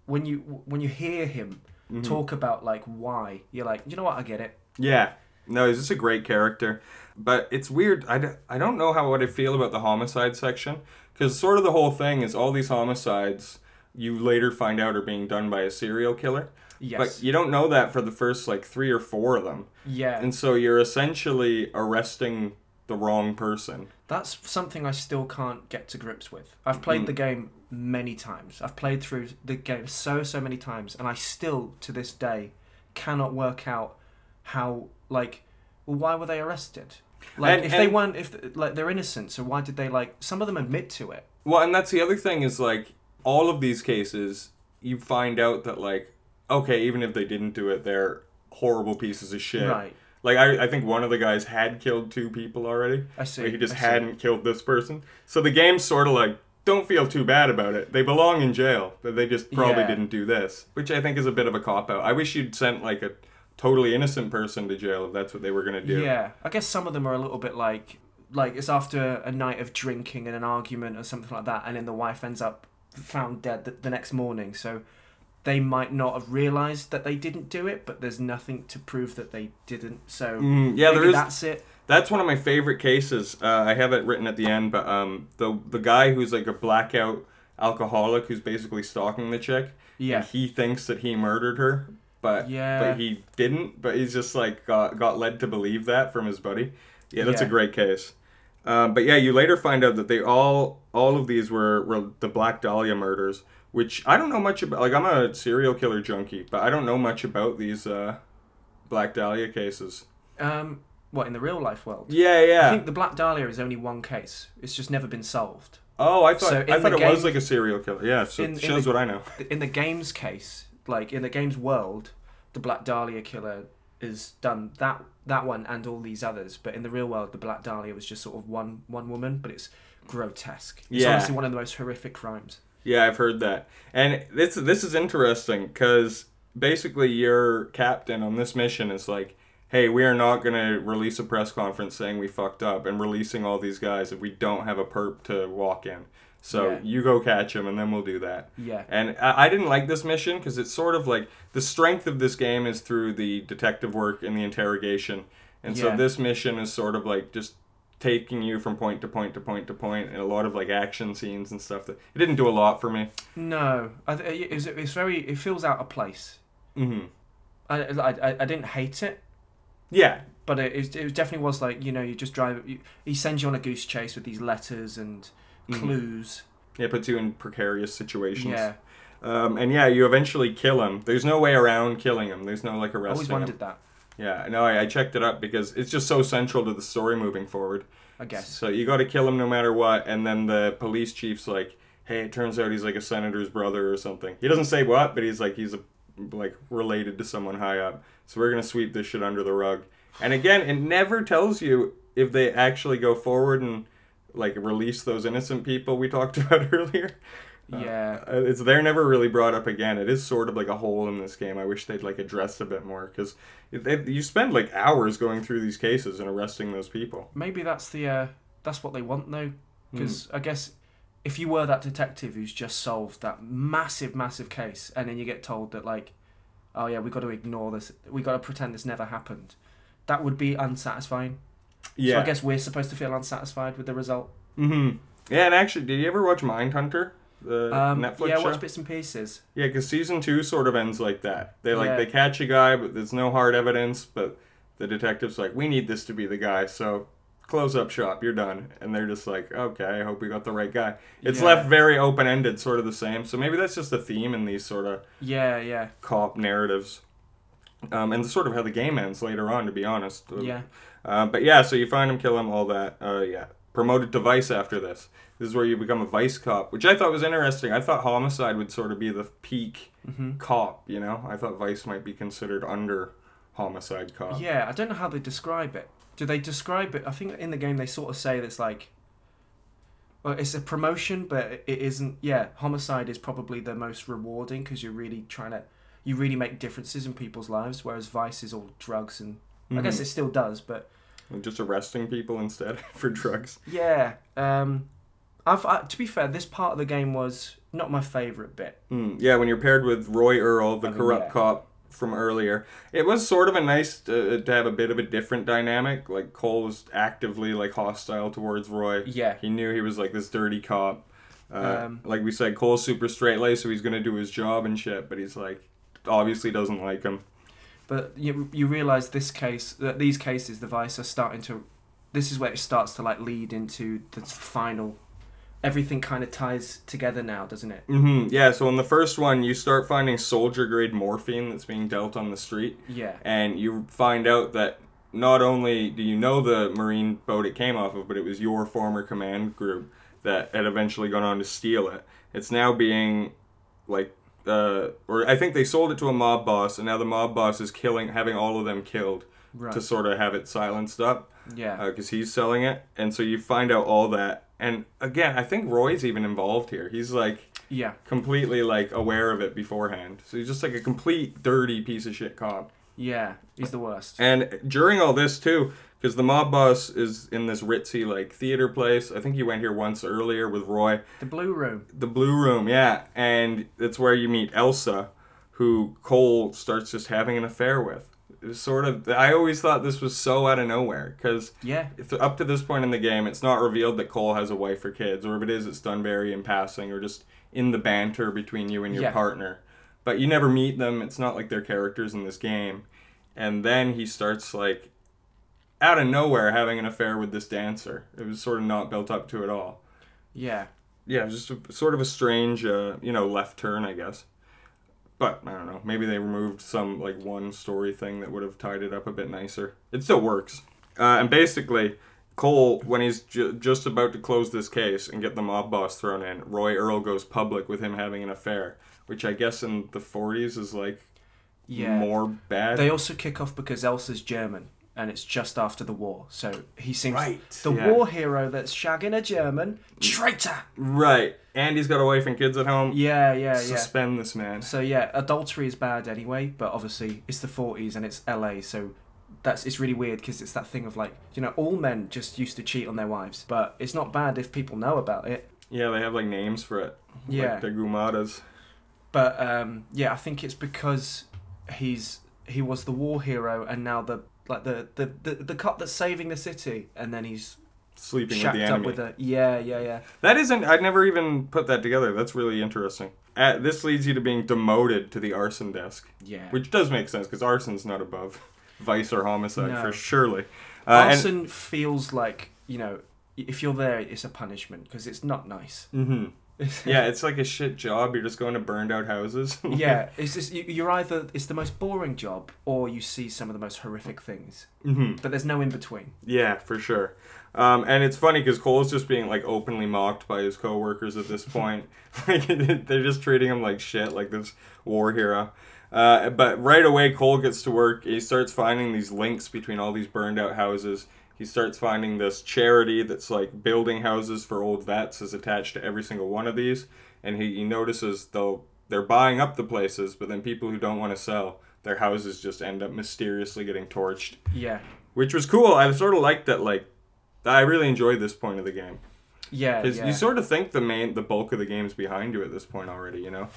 S2: when you when you hear him
S1: Mhm.
S2: talk about like why, you're like, you know what, I get it.
S1: Yeah. No, he's just a great character. But it's weird. I, d- I don't know how what I feel about the homicide section. Because sort of the whole thing is all these homicides you later find out are being done by a serial killer.
S2: Yes.
S1: But you don't know that for the first like three or four of them.
S2: yeah.
S1: And so you're essentially arresting the wrong person.
S2: That's something I still can't get to grips with. I've played
S1: Mm.
S2: the game many times. I've played through the game so so many times, and I still to this day cannot work out how like well why were they arrested? Like
S1: And-
S2: if they weren't if like they're innocent, so why did they like some of them admit to it?
S1: Well, and that's the other thing is like all of these cases, you find out that like okay, even if they didn't do it, they're horrible pieces of shit.
S2: Right.
S1: Like I, I think one of the guys had killed two people already.
S2: I see.
S1: Like he just
S2: I
S1: hadn't killed this person. So the game's sort of like don't feel too bad about it. They belong in jail, but they just probably
S2: Yeah.
S1: didn't do this, which I think is a bit of a cop out. I wish you'd sent like a totally innocent person to jail if that's what they were gonna do.
S2: Yeah, I guess some of them are a little bit like like it's after a night of drinking and an argument or something like that, and then the wife ends up found dead the, the next morning. So they might not have realized that they didn't do it, but there's nothing to prove that they didn't. So
S1: Mm, yeah, there is.
S2: That's it.
S1: That's one of my favorite cases. Uh, I have it written at the end, but um, the the guy who's like a blackout alcoholic who's basically stalking the chick.
S2: Yeah.
S1: and he thinks that he murdered her, but
S2: Yeah.
S1: but he didn't. But he's just like got got led to believe that from his buddy. Yeah, that's a great case. Um, but yeah, you later find out that they all all of these were, were the Black Dahlia murders, which I don't know much about. Like I'm a serial killer junkie, but I don't know much about these uh, Black Dahlia cases.
S2: Um, what in the real life world?
S1: Yeah, yeah.
S2: I think the Black Dahlia is only one case. It's just never been solved.
S1: Oh, I thought
S2: So
S1: I thought it was like a serial killer. Yeah, so
S2: In-
S1: it shows
S2: the-
S1: what I know.
S2: in the game's case, like in the game's world, the Black Dahlia killer is done that that one and all these others. But in the real world, the Black Dahlia was just sort of one one woman, but it's grotesque. It's
S1: Yeah.
S2: honestly one of the most horrific crimes.
S1: Yeah, I've heard that. And this this is interesting because basically your captain on this mission is like, "Hey, we are not going to release a press conference saying we fucked up and releasing all these guys if we don't have a perp to walk in. So
S2: Yeah.
S1: you go catch him, and then we'll do that."
S2: Yeah.
S1: And I, I didn't like this mission because it's sort of like the strength of this game is through the detective work and the interrogation. And so this mission is sort of like just taking you from point to point to point to point and a lot of like action scenes and stuff that it didn't do a lot for me.
S2: No, I, th- it was, it's very. It feels out of place.
S1: hmm
S2: I, I, I didn't hate it,
S1: Yeah.
S2: But it, it, it definitely was like you know you just drive. You, he sends you on a goose chase with these letters and
S1: Mhm.
S2: clues.
S1: Yeah, puts you in precarious situations.
S2: Yeah,
S1: Um, and yeah, you eventually kill him. There's no way around killing him. There's no like
S2: I
S1: arresting
S2: always
S1: him.
S2: wondered that.
S1: Yeah, no, I, I checked it up because it's just so central to the story moving forward.
S2: I guess.
S1: So you got to kill him no matter what. And then the police chief's like, "Hey, it turns out he's like a senator's brother or something." He doesn't say what, but he's like he's a, like related to someone high up. So we're gonna sweep this shit under the rug. And again, it never tells you if they actually go forward and like release those innocent people we talked about earlier.
S2: Yeah.
S1: Uh, it's they're never really brought up again. It is sort of like a hole in this game. I wish they'd like addressed a bit more because you spend like hours going through these cases and arresting those people.
S2: Maybe that's the uh, that's what they want though,
S1: Hmm.
S2: because I guess if you were that detective who's just solved that massive, massive case, and then you get told that like, oh yeah, we got to ignore this, we got to pretend this never happened, that would be unsatisfying.
S1: Yeah.
S2: So I guess we're supposed to feel unsatisfied with the result.
S1: Mm-hmm. Yeah, and actually, did you ever watch Mindhunter, the
S2: Um,
S1: Netflix
S2: yeah,
S1: show?
S2: watch bits and pieces.
S1: Yeah, because season two sort of ends like that. They like
S2: Yeah.
S1: they catch a guy, but there's no hard evidence. But the detective's like, "We need this to be the guy." So close up shop, you're done. And they're just like, "Okay, I hope we got the right guy." It's
S2: Yeah.
S1: left very open ended, sort of the same. So maybe that's just a theme in these sort of
S2: Yeah, yeah,
S1: cop narratives. Um, and sort of how the game ends later on, to be honest.
S2: yeah.
S1: Uh, but yeah, so you find him, kill him, all that. Uh, yeah. Promoted to vice after this. This is where you become a vice cop, which I thought was interesting. I thought homicide would sort of be the peak
S2: hmm
S1: cop, you know? I thought vice might be considered under homicide cop.
S2: Yeah, I don't know how they describe it. Do they describe it? I think in the game they sort of say that it's like, well, it's a promotion, but it isn't. Yeah, homicide is probably the most rewarding because you're really trying to, you really make differences in people's lives. Whereas Vice is all drugs, and I guess it still does, but
S1: just arresting people instead for drugs.
S2: yeah. Um, I've I, to be fair, this part of the game was not my favorite bit.
S1: Mm, yeah, when you're paired with Roy Earle, the
S2: I mean,
S1: corrupt
S2: yeah.
S1: cop from earlier, it was sort of a nice uh, to have a bit of a different dynamic. Like Cole was actively like hostile towards Roy.
S2: Yeah,
S1: He knew he was like this dirty cop. Uh,
S2: Um,
S1: like we said, Cole's super straight laced, so he's gonna do his job and shit. But he's like, obviously doesn't like him.
S2: but you you realize this case that these cases, the Vice are starting to. This is where it starts to like lead into the final. Everything kind of ties together now, doesn't it?
S1: hmm Yeah. So in the first one, you start finding soldier grade morphine that's being dealt on the street.
S2: Yeah,
S1: and you find out that not only do you know the marine boat it came off of, but it was your former command group that had eventually gone on to steal it. It's now being like, uh, or I think they sold it to a mob boss, and now the mob boss is killing, having all of them killed
S2: right.
S1: to sort of have it silenced up
S2: yeah,
S1: because he's selling it, and so you find out all that. And again, I think Roy's even involved here. He's like
S2: yeah,
S1: completely like aware of it beforehand. So he's just like a complete dirty piece of shit cop.
S2: yeah. He's the worst.
S1: And during all this too, because the mob boss is in this ritzy like theater place. I think he went here once earlier with Roy.
S2: The Blue Room.
S1: The Blue Room, yeah, and it's where you meet Elsa, who Cole starts just having an affair with. It was sort of. I always thought this was so out of nowhere because
S2: Yeah,
S1: up to this point in the game, it's not revealed that Cole has a wife or kids, or if it is, it's done very in passing or just in the banter between you and your
S2: Yeah.
S1: partner. But you never meet them. It's not like they're characters in this game. And then he starts like out of nowhere having an affair with this dancer. It was sort of not built up to at all.
S2: yeah,
S1: Yeah, it was just a, sort of a strange, uh, you know, left turn, I guess. But I don't know. Maybe they removed some like one story thing that would have tied it up a bit nicer. It still works. Uh, and basically, Cole, when he's ju- just about to close this case and get the mob boss thrown in, Roy Earle goes public with him having an affair, which I guess in the 40s is like
S2: yeah.
S1: more bad.
S2: They also kick off because Elsa's German, and it's just after the war, so he seems
S1: Right,
S2: the
S1: yeah.
S2: war hero that's shagging a German traitor.
S1: right. And he's got a wife and kids at home.
S2: Yeah, yeah, yeah.
S1: Suspend this man.
S2: So yeah, adultery is bad anyway, but obviously it's the 40s and it's LA, so that's it's really weird because it's that thing of like you know all men just used to cheat on their wives, but it's not bad if people know about it.
S1: Yeah, they have like names for it.
S2: Yeah.
S1: Like the Gumadas.
S2: But um, yeah, I think it's because he's he was the war hero and now the like the the the, the cop that's saving the city, and then he's
S1: Sleeping with the
S2: shacked
S1: enemy.
S2: up with a yeah yeah yeah
S1: That isn't. I'd never even put that together. That's really interesting. Uh, this leads you to being demoted to the arson desk,
S2: yeah.
S1: which does make sense because arson's not above vice or homicide
S2: No.
S1: for surely. Uh,
S2: Arson feels like you know if you're there, it's a punishment because it's not nice.
S1: and, hmm Yeah, it's like a shit job. You're just going to burned out houses.
S2: yeah, it's just you- you're either it's the most boring job or you see some of the most horrific things,
S1: hmm
S2: but there's no in between.
S1: Yeah, for sure. Um, and it's funny because Cole's just being like openly mocked by his coworkers at this point. like they're just treating him like shit, like this war hero. Uh, but right away, Cole gets to work. He starts finding these links between all these burned out houses. He starts finding this charity that's like building houses for old vets is attached to every single one of these. And he, he notices though they're buying up the places, but then people who don't want to sell, their houses just end up mysteriously getting torched
S2: Yeah,
S1: which was cool. I sort of liked that. Like, I really enjoyed this point of the game
S2: yeah,
S1: because
S2: yeah.
S1: you sort of think the main, the bulk of the game's behind you at this point already. You know?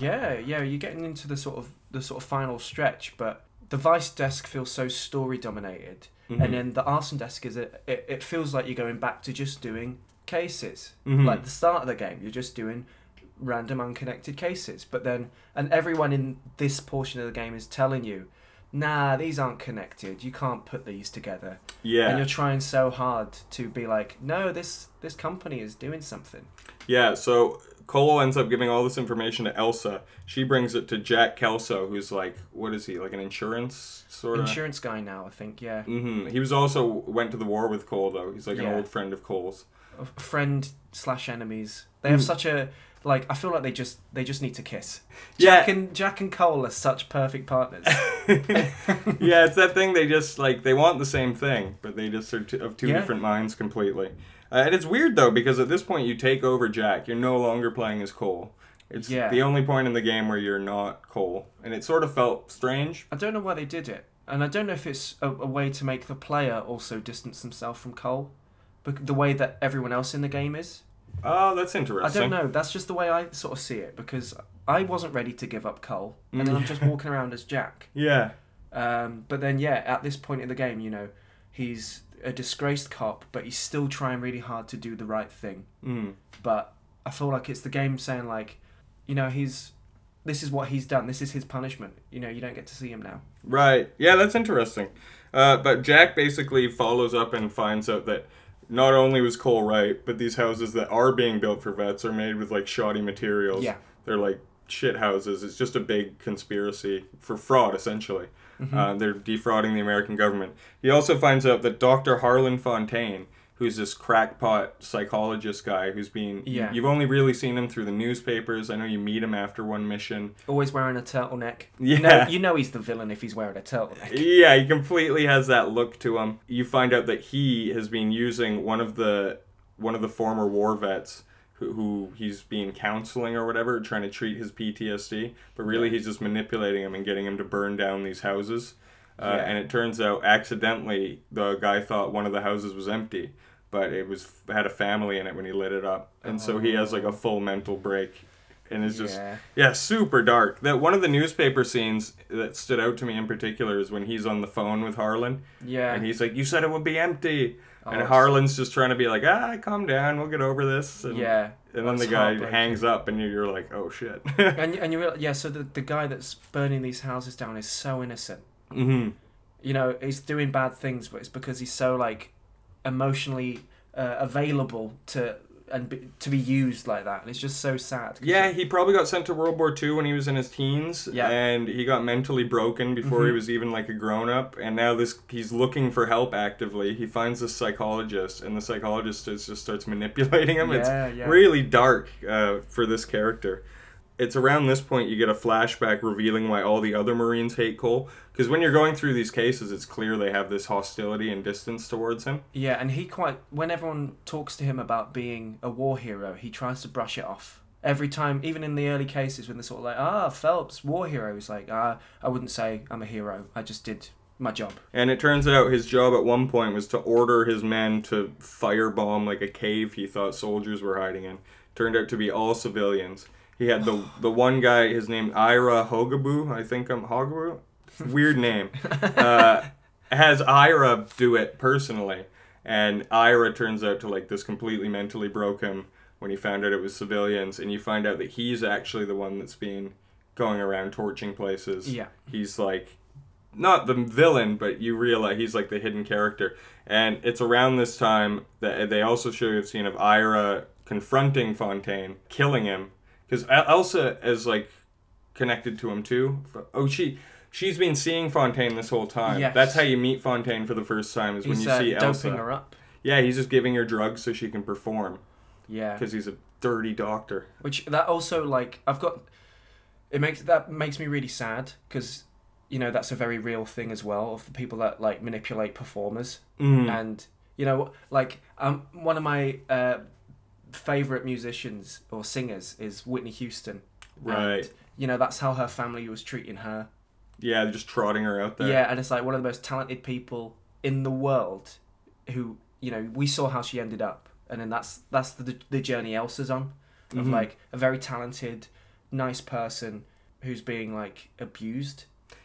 S2: Yeah, yeah, you're getting into the sort of the sort of final stretch, but the Vice desk feels so story dominated,
S1: Mhm.
S2: and then the Arson desk is a, it, it feels like you're going back to just doing cases.
S1: Mhm.
S2: Like the start of the game, you're just doing random unconnected cases, but then and everyone in this portion of the game is telling you, nah, these aren't connected. You can't put these together,
S1: Yeah.
S2: and you're trying so hard to be like, no, this this company is doing something.
S1: yeah. So Cole ends up giving all this information to Elsa. She brings it to Jack Kelso, who's like, what is he? Like an insurance sort of.
S2: Insurance guy now, I think, yeah.
S1: hmm He was also went to the war with Cole though. He's like an
S2: Yeah.
S1: old friend of Cole's.
S2: friend slash enemies. They have
S1: Mm.
S2: such a like I feel like they just they just need to kiss.
S1: Yeah.
S2: Jack and Jack and Cole are such perfect partners.
S1: yeah, it's that thing. They just like they want the same thing, but they just are two, of two
S2: Yeah.
S1: different minds completely. Uh, and it's weird though because at this point you take over Jack. You're no longer playing as Cole. It's
S2: Yeah.
S1: the only point in the game where you're not Cole, and it sort of felt strange.
S2: I don't know why they did it, and I don't know if it's a, a way to make the player also distance themselves from Cole, but the way that everyone else in the game is.
S1: Oh, that's interesting.
S2: I don't know. That's just the way I sort of see it because I wasn't ready to give up Cole, and then I'm
S1: Mm.
S2: just walking around as Jack.
S1: Yeah.
S2: Um, but then, yeah, at this point in the game, you know, he's a disgraced cop, but he's still trying really hard to do the right thing.
S1: Mm.
S2: But I feel like it's the game saying like, you know, he's this is what he's done. This is his punishment. You know, you don't get to see him now.
S1: Right. Yeah, that's interesting. Uh, but Jack basically follows up and finds out that not only was Cole right, but these houses that are being built for vets are made with like shoddy materials.
S2: Yeah.
S1: They're like shit houses. It's just a big conspiracy for fraud, essentially.
S2: Mm-hmm.
S1: Uh, they're defrauding the American government. He also finds out that Dr. Harlan Fontaine, who's this crackpot psychologist guy who's been.
S2: Yeah.
S1: You've only really seen him through the newspapers. I know you meet him after one mission.
S2: Always wearing a turtleneck.
S1: Yeah.
S2: You know, you know he's the villain if he's wearing a turtleneck.
S1: Yeah, he completely has that look to him. You find out that he has been using one of the one of the former war vets who, who he's counseling or whatever, trying to treat his PTSD, but really he's just manipulating him and getting him to burn down these houses. Uh,
S2: Yeah.
S1: And it turns out accidentally the guy thought one of the houses was empty, but it was had a family in it when he lit it up, and so he has like a full mental break, and it's just
S2: Yeah.
S1: yeah, super dark. That one of the newspaper scenes that stood out to me in particular is when he's on the phone with Harlan,
S2: Yeah.
S1: and he's like, "You said it would be empty,"
S2: Oh,
S1: and
S2: it's-
S1: Harlan's just trying to be like, "Ah, calm down, we'll get over this." And,
S2: yeah.
S1: And then the guy hangs up, and you're like, "Oh shit."
S2: And and you realize, yeah. So the the guy that's burning these houses down is so innocent.
S1: hmm
S2: You know, he's doing bad things, but it's because he's so like emotionally uh, available to and be, to be used like that, and it's just so sad.
S1: Yeah, he probably got sent to World War II when he was in his teens,
S2: Yeah.
S1: and he got mentally broken before he
S2: Mhm.
S1: was even like a grown up. And now this he's looking for help actively. He finds this psychologist, and the psychologist is, just starts manipulating him. it's
S2: Yeah, yeah.
S1: really dark uh, for this character. It's around this point you get a flashback revealing why all the other Marines hate Cole. Because when you're going through these cases, it's clear they have this hostility and distance towards him.
S2: Yeah, and he quite when everyone talks to him about being a war hero, he tries to brush it off. Every time, even in the early cases when they're sort of like, ah, Phelps, war hero, he's like, ah, I wouldn't say I'm a hero. I just did my job.
S1: And it turns out his job at one point was to order his men to firebomb like a cave he thought soldiers were hiding in. Turned out to be all civilians. He had the the one guy, his name Ira Hogeboom, I think I'm Hogeboom, weird name. Uh, has Ira do it personally, and Ira turns out to like this completely mentally broke him when he found out it was civilians, and you find out that he's actually the one that's been going around torching places
S2: Yeah.
S1: he's like not the villain, but you realize he's like the hidden character. And it's around this time that they also show you a scene of Ira confronting Fontaine, killing him, because Elsa is like connected to him too. Oh, she she's been seeing Fontaine this whole time.
S2: Yes.
S1: That's how you meet Fontaine for the first time is when
S2: He's
S1: you
S2: uh,
S1: see
S2: doping
S1: Elsa.
S2: her up.
S1: Yeah, he's just giving her drugs so she can perform
S2: Yeah.
S1: because he's a dirty doctor.
S2: Which that also like I've got it makes that makes me really sad because you know that's a very real thing as well of the people that like manipulate performers
S1: Mm.
S2: and you know like um one of my uh favorite musicians or singers is Whitney Houston
S1: Right.
S2: and, you know that's how her family was treating her
S1: Yeah, just trotting her out there.
S2: yeah and it's like one of the most talented people in the world who you know we saw how she ended up and then that's that's the the journey Elsa's on of
S1: Mhm.
S2: like a very talented nice person who's being like abused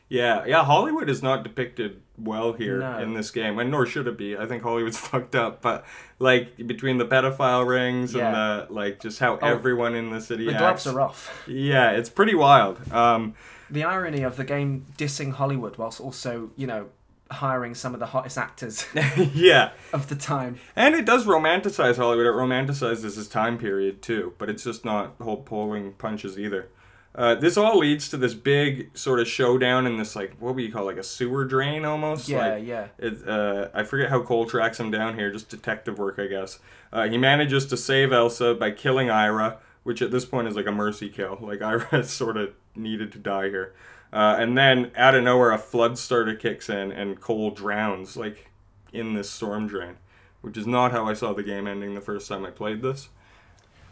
S1: Yeah, yeah. Hollywood is not depicted well here
S2: No.
S1: in this game, and nor should it be. I think Hollywood's fucked up, but like between the pedophile rings
S2: Yeah.
S1: and the like, just how
S2: Oh,
S1: everyone in the city
S2: the
S1: acts.
S2: gloves are off
S1: Yeah, it's pretty wild. Um,
S2: the irony of the game dissing Hollywood whilst also you know hiring some of the hottest actors
S1: yeah,
S2: of the time
S1: and it does romanticize Hollywood. It romanticizes this time period too, but it's just not whole pulling punches either. Uh, this all leads to this big sort of showdown in this like what would you call it, like a sewer drain almost.
S2: yeah
S1: like,
S2: yeah
S1: It, uh, I forget how Cole tracks him down here, just detective work, I guess. Uh, he manages to save Elsa by killing Ira, which at this point is like a mercy kill. Like Ira sort of needed to die here. Uh, and then out of nowhere, a flood starter kicks in, and Cole drowns like in this storm drain, which is not how I saw the game ending the first time I played this.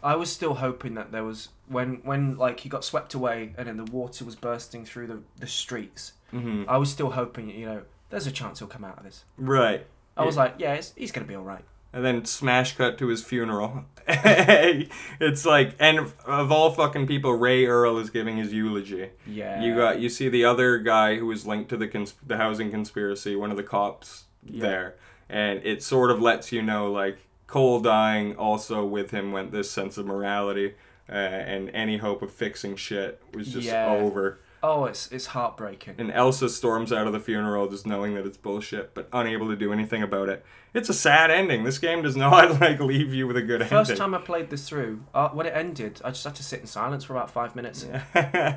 S2: I was still hoping that there was when when like he got swept away and then the water was bursting through the, the streets.
S1: Mm-hmm.
S2: I was still hoping, you know, there's a chance he'll come out of this.
S1: Right.
S2: I was like, yeah, it's, he's gonna be all right.
S1: And then smash cut to his funeral. it's like, and of all fucking people, Roy Earle is giving his eulogy.
S2: Yeah.
S1: You got you see the other guy who was linked to the cons- the housing conspiracy, one of the cops
S2: Yeah.
S1: there, and it sort of lets you know like Cole dying also with him went this sense of morality, uh, and any hope of fixing shit was just
S2: Yeah.
S1: over.
S2: Oh, it's it's heartbreaking.
S1: And Elsa storms out of the funeral just knowing that it's bullshit, but unable to do anything about it. It's a sad ending. This game does not like leave you with a good
S2: First
S1: ending.
S2: time I played this through, uh, when it ended, I just had to sit in silence for about five minutes.
S1: Yeah.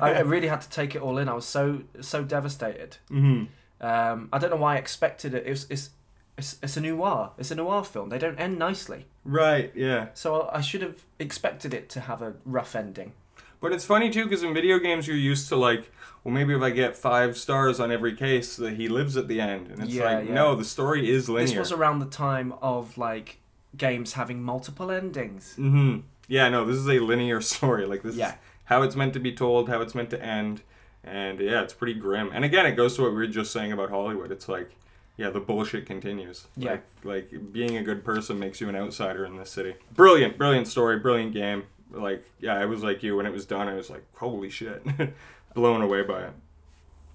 S2: I, I really had to take it all in. I was so so devastated.
S1: hmm
S2: Um, I don't know why I expected it. It's it's it's, it's a noir. It's a noir film. They don't end nicely.
S1: Right. Yeah.
S2: So I should have expected it to have a rough ending.
S1: But it's funny too because in video games you're used to like, well, maybe if I get five stars on every case, that he lives at the end, and it's
S2: Yeah,
S1: like,
S2: yeah.
S1: no, the story is linear.
S2: This was around the time of like games having multiple endings.
S1: hmm Yeah, no, this is a linear story. Like this
S2: Yeah.
S1: is how it's meant to be told, how it's meant to end, and yeah, it's pretty grim. And again, it goes to what we were just saying about Hollywood. It's like, yeah, the bullshit continues.
S2: Yeah.
S1: Like, like being a good person makes you an outsider in this city. Brilliant, brilliant story, brilliant game. Like, yeah, I was like you when it was done. I was like, holy shit, blown away by it.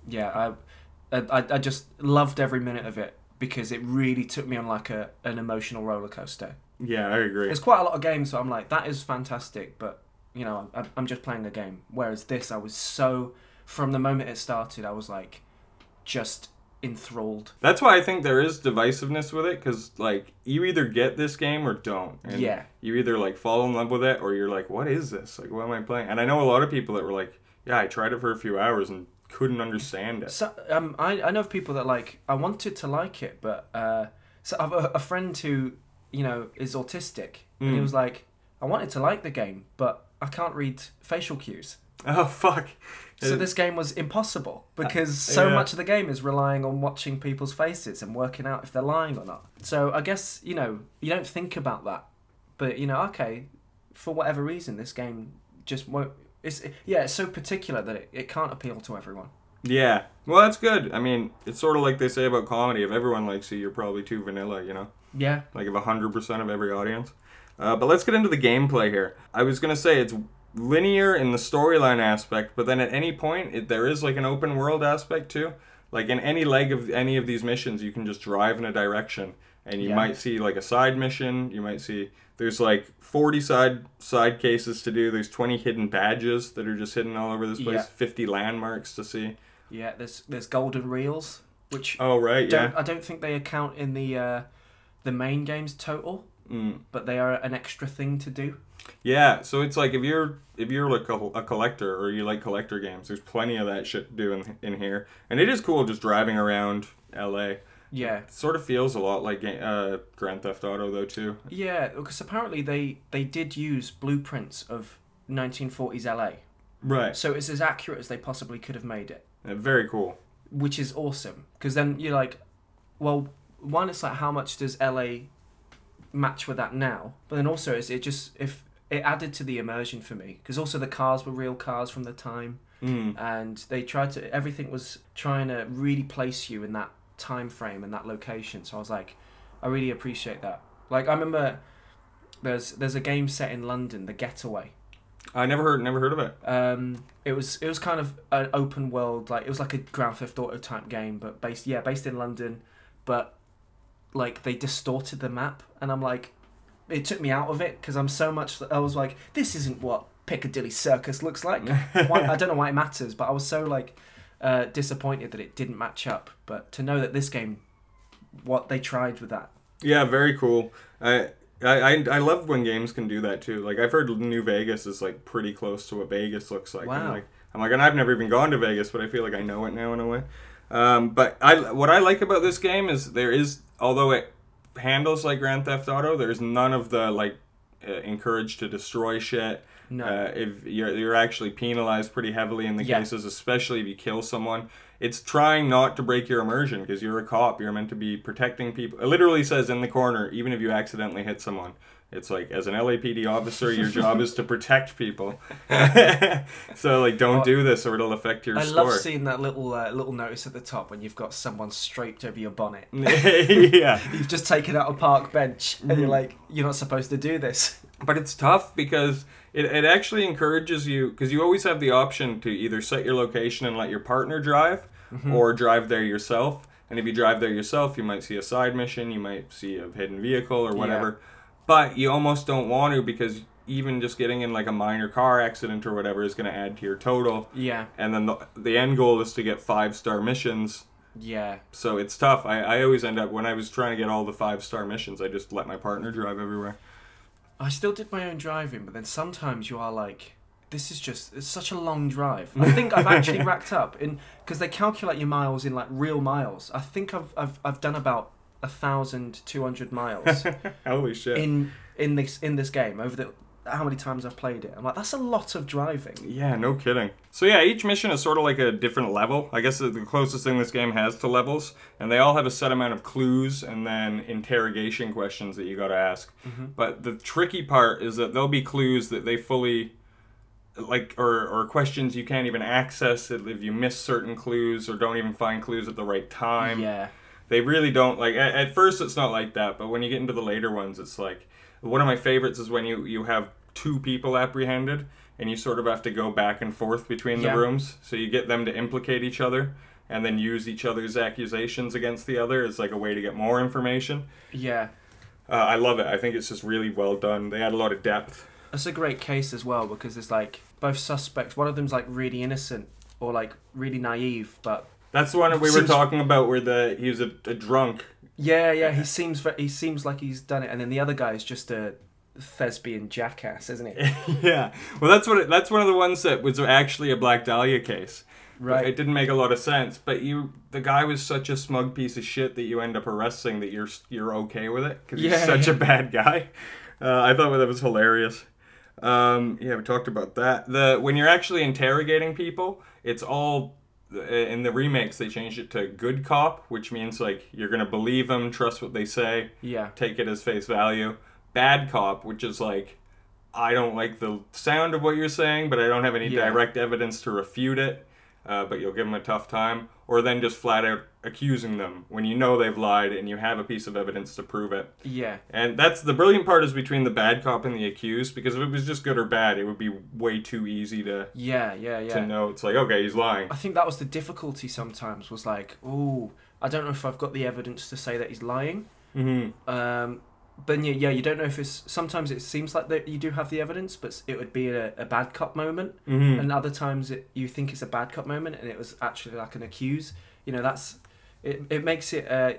S2: Yeah, I, I I just loved every minute of it because it really took me on like a an emotional roller coaster.
S1: Yeah, I agree.
S2: There's quite a lot of games where I'm like, that is fantastic, but you know, I'm, I'm just playing a game. Whereas this, I was so from the moment it started, I was like, just enthralled.
S1: That's why I think there is divisiveness with it, because like you either get this game or don't. And
S2: Yeah.
S1: You either like fall in love with it, or you're like, what is this? Like, what am I playing? And I know a lot of people that were like, yeah, I tried it for a few hours and couldn't understand it.
S2: So um, I I know of people that like I wanted to like it, but uh, so I've a, a friend who you know is autistic, and he
S1: Mm.
S2: was like, I wanted to like the game, but I can't read facial cues.
S1: Oh fuck.
S2: So
S1: Uh,
S2: this game was impossible because so
S1: yeah.
S2: much of the game is relying on watching people's faces and working out if they're lying or not. So I guess you know you don't think about that, but you know okay, for whatever reason this game just won't. It's yeah, it's so particular that it, it can't appeal to everyone.
S1: Yeah. Well, that's good. I mean, it's sort of like they say about comedy. If everyone likes you, you're probably too vanilla. You know.
S2: Yeah,
S1: like of 100% of every audience. Uh, but let's get into the gameplay here. I was going to say it's linear in the storyline aspect, but then at any point, it, there is like an open world aspect too. Like in any leg of any of these missions, you can just drive in a direction, and you
S2: Yeah.
S1: might see like a side mission. You might see there's like 40 side side cases to do. There's 20 hidden badges that are just hidden all over this place.
S2: Yeah.
S1: 50 landmarks to see.
S2: yeah. There's there's golden reels, which
S1: Oh right,
S2: don't
S1: yeah.
S2: I don't think they account in the uh, the main game's total,
S1: Mm.
S2: but they are an extra thing to do.
S1: Yeah, so it's like if you're if you're like a, a collector or you like collector games, there's plenty of that shit to do in, in here, and it is cool just driving around L.A.
S2: Yeah,
S1: It sort of feels a lot like uh, Grand Theft Auto though too.
S2: Yeah, because apparently they they did use blueprints of 1940s LA,
S1: Right.
S2: so it's as accurate as they possibly could have made it,
S1: Uh, very cool.
S2: which is awesome. Because then you're like, well, one, it's like how much does LA match with that now? But then also, is it just if it added to the immersion for me? Because also the cars were real cars from the time,
S1: Mm.
S2: and they tried to everything was trying to really place you in that time frame and that location. So I was like, I really appreciate that. Like I remember. There's there's a game set in London, The Getaway.
S1: I never heard never heard of it.
S2: Um, it was it was kind of an open world, like it was like a Grand Theft Auto type game, but based yeah based in London, but like they distorted the map, and I'm like, it took me out of it because I'm so much. I was like, this isn't what Piccadilly Circus looks like. why, I don't know why it matters, but I was so like uh, disappointed that it didn't match up. But to know that this game, what they tried with that,
S1: Yeah, very cool. I, I I I love when games can do that too. Like I've heard New Vegas is like pretty close to what Vegas looks like. I'm
S2: Wow.
S1: like I'm like and I've never even gone to Vegas, but I feel like I know it now in a way. Um, but I what I like about this game is there is although it handles like Grand Theft Auto, there's none of the like uh, encourage to destroy shit.
S2: No.
S1: Uh, if you're you're actually penalized pretty heavily in the
S2: Yeah.
S1: cases, especially if you kill someone. It's trying not to break your immersion because you're a cop. You're meant to be protecting people. It literally says in the corner, even if you accidentally hit someone, it's like as an LAPD officer, your job is to protect people. so like, don't
S2: Well,
S1: do this or it'll affect your
S2: I
S1: score.
S2: love seeing that little uh, little notice at the top when you've got someone straight over your bonnet.
S1: yeah.
S2: You've just taken out a park bench, and you're
S1: Mhm.
S2: like, you're not supposed to do this.
S1: But it's tough because it, it actually encourages you because you always have the option to either set your location and let your partner drive
S2: Mm-hmm.
S1: or drive there yourself. And if you drive there yourself, you might see a side mission, you might see a hidden vehicle or whatever. But you almost don't want to because even just getting in like a minor car accident or whatever is going to add to your total.
S2: Yeah,
S1: And then the, the end goal is to get five star missions.
S2: yeah.
S1: So it's tough. I, I always end up, when I was trying to get all the five star missions, I just let my partner drive everywhere.
S2: I still did my own driving, but then sometimes you are like, this is just it's such a long drive. I think I've actually racked up in because they calculate your miles in like real miles. I think I've I've, I've done about thousand two hundred miles
S1: Holy shit.
S2: in in this in this game over the how many times I've played it. I'm like, that's a lot of driving.
S1: Yeah, no kidding. So yeah, each mission is sort of like a different level. I guess the the closest thing this game has to levels, and they all have a set amount of clues and then interrogation questions that you got to ask. Mm-hmm. But the tricky part is that there'll be clues that they fully like or, or questions you can't even access if you miss certain clues or don't even find clues at the right time
S2: yeah,
S1: they really don't like at, at first it's not like that but when you get into the later ones it's like one of my favorites is when you you have two people apprehended and you sort of have to go back and forth between the
S2: Yeah.
S1: rooms so you get them to implicate each other and then use each other's accusations against the other as like a way to get more information
S2: yeah.
S1: uh, i love it i think it's just really well done they add a lot of depth
S2: That's a great case as well because it's like both suspects. One of them's like really innocent or like really naive, but
S1: that's the one we were talking about where the he was a, a drunk
S2: yeah, yeah, he seems he seems like he's done it, and then the other guy is just a thespian jackass, isn't he?
S1: yeah well that's what it, that's one of the ones that was actually a black dahlia case
S2: Right.
S1: It didn't make a lot of sense, but you the guy was such a smug piece of shit that you end up arresting that you're you're okay with it because
S2: Yeah,
S1: he's such
S2: yeah.
S1: a bad guy. Uh, I thought that was hilarious. Um, yeah, we talked about that. The when you're actually interrogating people, it's all Uh, in the remakes. They changed it to good cop, which means like you're gonna believe them, trust what they say,
S2: Yeah.
S1: take it as face value. Bad cop, which is like I don't like the sound of what you're saying, but I don't have any
S2: Yeah.
S1: direct evidence to refute it. Uh, but you'll give them a tough time, or then just flat out accusing them when you know they've lied and you have a piece of evidence to prove it.
S2: Yeah.
S1: And that's the brilliant part is between the bad cop and the accused, because if it was just good or bad, it would be way too easy to
S2: Yeah. Yeah. Yeah.
S1: to know. It's like okay, he's lying.
S2: I think that was the difficulty sometimes was like, oh, I don't know if I've got the evidence to say that he's lying.
S1: Mm-hmm.
S2: Um, then yeah, yeah, you don't know if it's. Sometimes it seems like that you do have the evidence, but it would be a, a bad cop moment,
S1: Mm-hmm.
S2: and other times it, you think it's a bad cop moment, and it was actually like an accuse. You know, that's it. It makes it. Uh,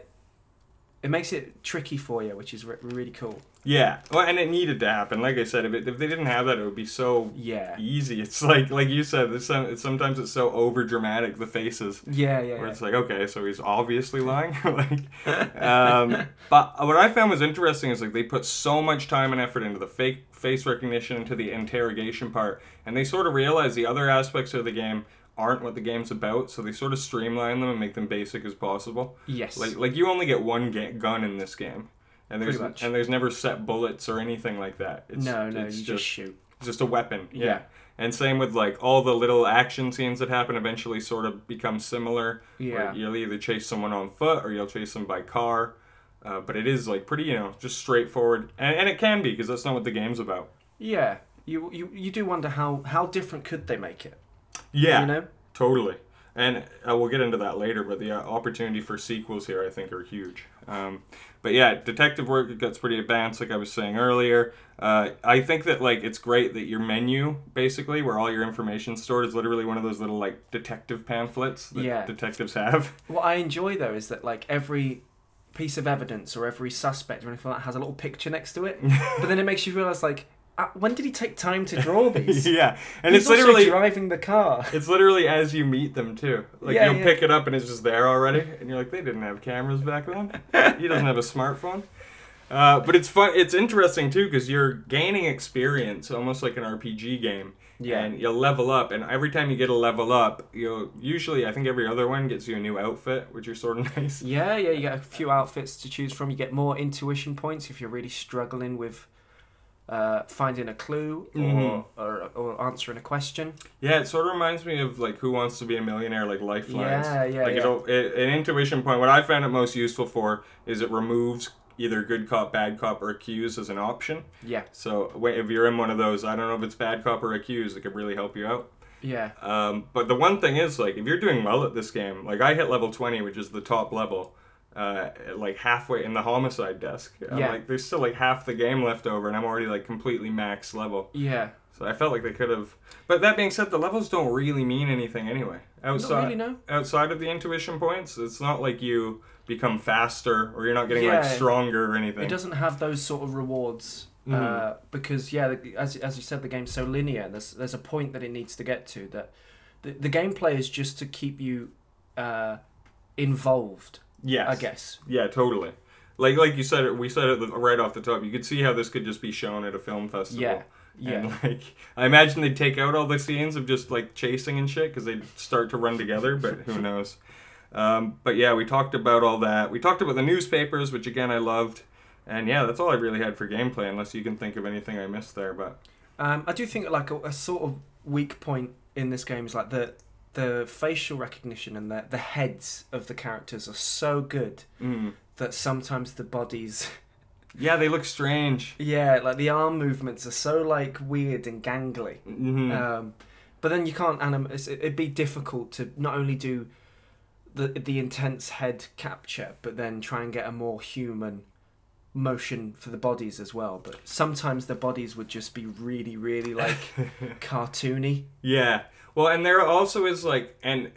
S2: it makes it tricky for you, which is re- really cool.
S1: Yeah, well, and it needed to happen. Like I said, if, it, if they didn't have that, it would be so
S2: Yeah.
S1: easy. It's like like you said, there's some, it's, sometimes it's so over dramatic the faces.
S2: Yeah, yeah,
S1: where
S2: yeah.
S1: it's like okay so he's obviously lying like um, but what i found was interesting is like they put so much time and effort into the fake face recognition into the interrogation part and they sort of realize the other aspects of the game aren't what the game's about so they sort of streamline them and make them basic as possible
S2: Yes.
S1: like like you only get one ga- gun in this game and there's
S2: Pretty much.
S1: and there's never set bullets or anything like that it's,
S2: no, no,
S1: it's
S2: you just, shoot.
S1: it's just a weapon. Yeah.
S2: Yeah.
S1: And same with like all the little action scenes that happen eventually sort of become similar.
S2: Yeah.
S1: Where you'll either chase someone on foot or you'll chase them by car. Uh, but it is like pretty, you know, just straightforward. And, and it can be because that's not what the game's about.
S2: Yeah. You, you you do wonder how how different could they make it?
S1: Yeah.
S2: You know.
S1: Totally. And uh, we'll get into that later, but the uh, opportunity for sequels here, I think, are huge. Um, but yeah, detective work gets pretty advanced, like I was saying earlier. Uh, I think that like it's great that your menu, basically, where all your information's stored, is literally one of those little like detective pamphlets that
S2: Yeah.
S1: detectives have.
S2: What I enjoy though is that like every piece of evidence or every suspect or anything like that has a little picture next to it, but then it makes you realize like, when did he take time to draw these?
S1: yeah, and
S2: He's
S1: it's literally
S2: driving the car.
S1: it's literally as you meet them too. Like
S2: Yeah,
S1: you'll
S2: yeah.
S1: pick it up and it's just there already, and you're like, they didn't have cameras back then. he doesn't have a smartphone. Uh, but it's fun. It's interesting too because you're gaining experience, almost like an RPG game.
S2: Yeah.
S1: And you'll level up, and every time you get a level up, you'll usually I think every other one gets you a new outfit, which is sort of nice.
S2: Yeah, yeah, you get a few outfits to choose from. You get more intuition points if you're really struggling with uh, finding a clue or,
S1: Mhm.
S2: or or answering a question.
S1: Yeah, it sort of reminds me of like Who Wants to Be a Millionaire, like Lifelines.
S2: Yeah, yeah,
S1: Like
S2: yeah.
S1: it'll it, an intuition point. What I found it most useful for is it removes either good cop, bad cop, or accused as an option.
S2: Yeah,
S1: So if you're in one of those, I don't know if it's bad cop or accused, it could really help you out.
S2: yeah,
S1: Um, but the one thing is, like, if you're doing well at this game, like I hit level 20, which is the top level, uh, like halfway in the homicide desk. I'm
S2: Yeah.
S1: like, there's still like half the game left over, and I'm already like completely max level.
S2: yeah.
S1: So I felt like they could have. But that being said, the levels don't really mean anything anyway. Outside,
S2: really, no.
S1: outside of the intuition points, it's not like you become faster or you're not getting like stronger or anything.
S2: It doesn't have those sort of rewards uh,
S1: Mhm.
S2: because yeah, as as you said, the game's so linear. There's there's a point that it needs to get to that the, the gameplay is just to keep you uh, involved.
S1: Yes.
S2: I guess.
S1: Yeah, totally. Like like you said it, we said it right off the top. You could see how this could just be shown at a film festival.
S2: Yeah. Yeah.
S1: And like, I imagine they'd take out all the scenes of just like chasing and shit because they'd start to run together, but who knows. Um, but yeah, we talked about all that. We talked about the newspapers, which again I loved. And yeah, that's all I really had for gameplay, unless you can think of anything I missed there. But
S2: Um, I do think like a, a sort of weak point in this game is like the the facial recognition and the the heads of the characters are so good
S1: mm.
S2: that sometimes the bodies
S1: yeah, they look strange.
S2: yeah like the arm movements are so like weird and gangly
S1: hmm
S2: um, but then you can't anim- it's- it'd be difficult to not only do the the intense head capture but then try and get a more human motion for the bodies as well but sometimes the bodies would just be really really like cartoony
S1: Yeah. Well, and there also is like, and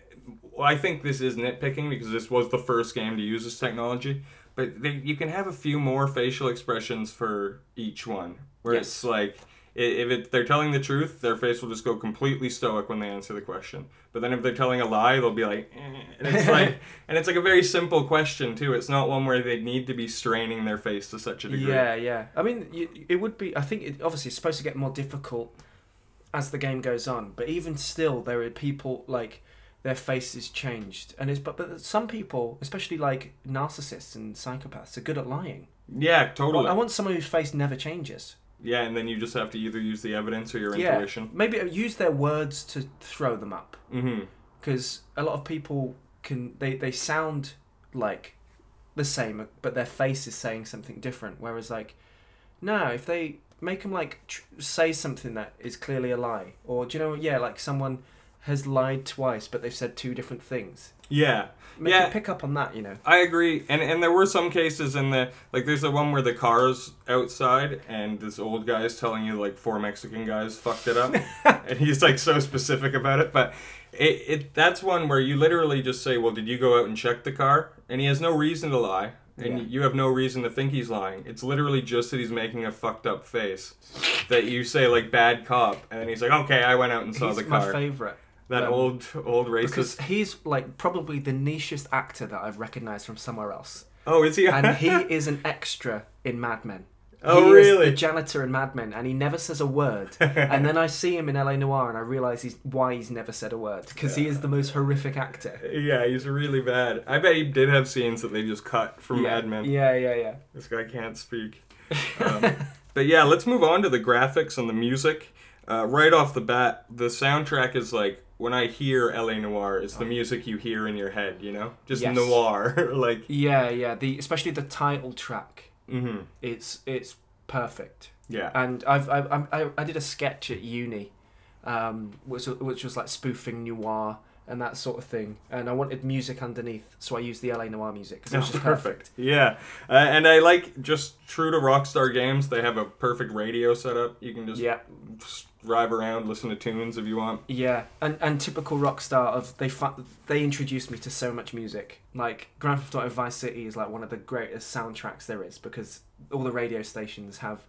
S1: I think this is nitpicking because this was the first game to use this technology. But they, you can have a few more facial expressions for each one, where
S2: Yes.
S1: it's like if it, they're telling the truth, their face will just go completely stoic when they answer the question. But then if they're telling a lie, they'll be like, eh. and it's like, and it's like a very simple question too. It's not one where they need to be straining their face to such a degree.
S2: Yeah, yeah. I mean, you, it would be. I think it obviously it's supposed to get more difficult as the game goes on. But even still, there are people like their faces changed, and it's but but some people, especially like narcissists and psychopaths, are good at lying.
S1: Yeah, totally.
S2: I want someone whose face never changes.
S1: Yeah, and then you just have to either use the evidence or your
S2: Yeah.
S1: intuition.
S2: Maybe use their words to throw them up,
S1: Mm-hmm.
S2: because a lot of people can they they sound like the same, but their face is saying something different. Whereas like, no, if they make them like tr- say something that is clearly a lie, or do you know, yeah, like someone has lied twice, but they've said two different things.
S1: Yeah.
S2: Make
S1: Yeah.
S2: pick up on that, you know.
S1: I agree, and and there were some cases in the like. There's the one where the car's outside, and this old guy is telling you like four Mexican guys fucked it up, and he's like so specific about it. But it, it that's one where you literally just say, "Well, did you go out and check the car?" And he has no reason to lie, and
S2: Yeah.
S1: you have no reason to think he's lying. It's literally just that he's making a fucked up face. That you say like bad cop, and then he's like, "Okay, I went out and saw
S2: He's
S1: the
S2: my
S1: car."
S2: favorite.
S1: That
S2: um,
S1: old old
S2: Because
S1: racist.
S2: he's like probably the nichest actor that I've recognized from somewhere else.
S1: Oh, is he?
S2: and he is an extra in Mad Men.
S1: Oh,
S2: he
S1: really?
S2: Is the janitor in Mad Men, and he never says a word. and then I see him in LA Noire, and I realize he's why he's never said a word because he is the most horrific actor.
S1: Yeah, he's really bad. I bet he did have scenes that they just cut from
S2: yeah.
S1: Mad Men.
S2: Yeah, yeah, yeah.
S1: This guy can't speak. Um, but yeah, let's move on to the graphics and the music. Uh, right off the bat, the soundtrack is like when I hear LA Noire, it's the music you hear in your head, you know, just
S2: Yes.
S1: noir, like.
S2: Yeah, yeah. The especially the title track.
S1: hmm
S2: It's it's perfect.
S1: Yeah.
S2: And I've I I, I- I did a sketch at uni, um, which was- which was like spoofing noir and that sort of thing. And I wanted music underneath, so I used the LA Noire music because it was
S1: Oh,
S2: just
S1: perfect. Yeah, uh, and I like just true to Rockstar Games. They have a perfect radio setup. You can just
S2: Yeah,
S1: drive around, listen to tunes if you want.
S2: yeah, and and typical Rockstar of they fu- they introduced me to so much music. Like Grand Theft Auto Vice City is like one of the greatest soundtracks there is because all the radio stations have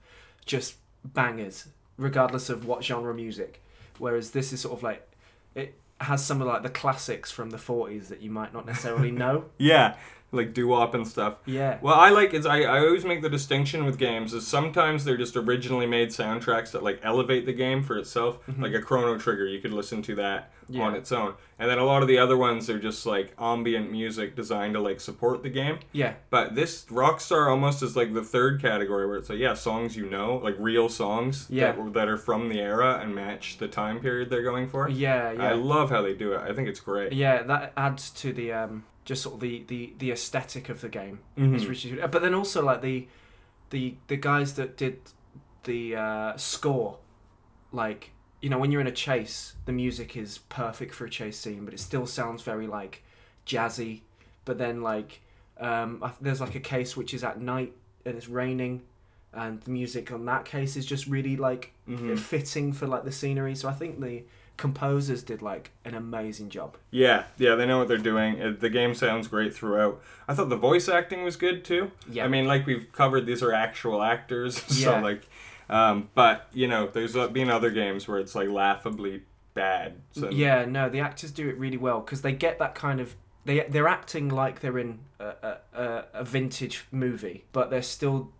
S2: just bangers, regardless of what genre music. Whereas this is sort of like it has some of like the classics from the 40s that you might not necessarily know.
S1: Yeah, like doo wop and stuff.
S2: Yeah.
S1: Well, I like is I, I always make the distinction with games is sometimes they're just originally made soundtracks that like elevate the game for itself, like a Chrono Trigger. You could listen to that
S2: Mm-hmm. Yeah.
S1: on its own, and then a lot of the other ones are just like ambient music designed to like support the game.
S2: Yeah.
S1: But this Rockstar almost is like the third category where it's like yeah, songs you know, like real songs
S2: Yeah.
S1: that, that are from the era and match the time period they're going for.
S2: Yeah. Yeah.
S1: I love how they do it. I think it's great.
S2: Yeah, that adds to the um, just sort of the, the, the aesthetic of the game.
S1: Mhm.
S2: It's really, but then also like the the the guys that did the uh, score, like you know when you're in a chase, the music is perfect for a chase scene, but it still sounds very like jazzy. But then like um, I- there's like a case which is at night and it's raining. And the music on that case is just really like
S1: Mhm.
S2: fitting for like the scenery. So I think the composers did like an amazing job.
S1: Yeah, yeah, they know what they're doing. It, the game sounds great throughout. I thought the voice acting was good too.
S2: Yeah.
S1: I mean, like we've covered, these are actual actors, so
S2: Yeah.
S1: like, um, but you know, there's uh, been other games where it's like laughably bad. So
S2: Yeah, no, the actors do it really well because they get that kind of they they're acting like they're in a, a, a, vintage movie, but they're still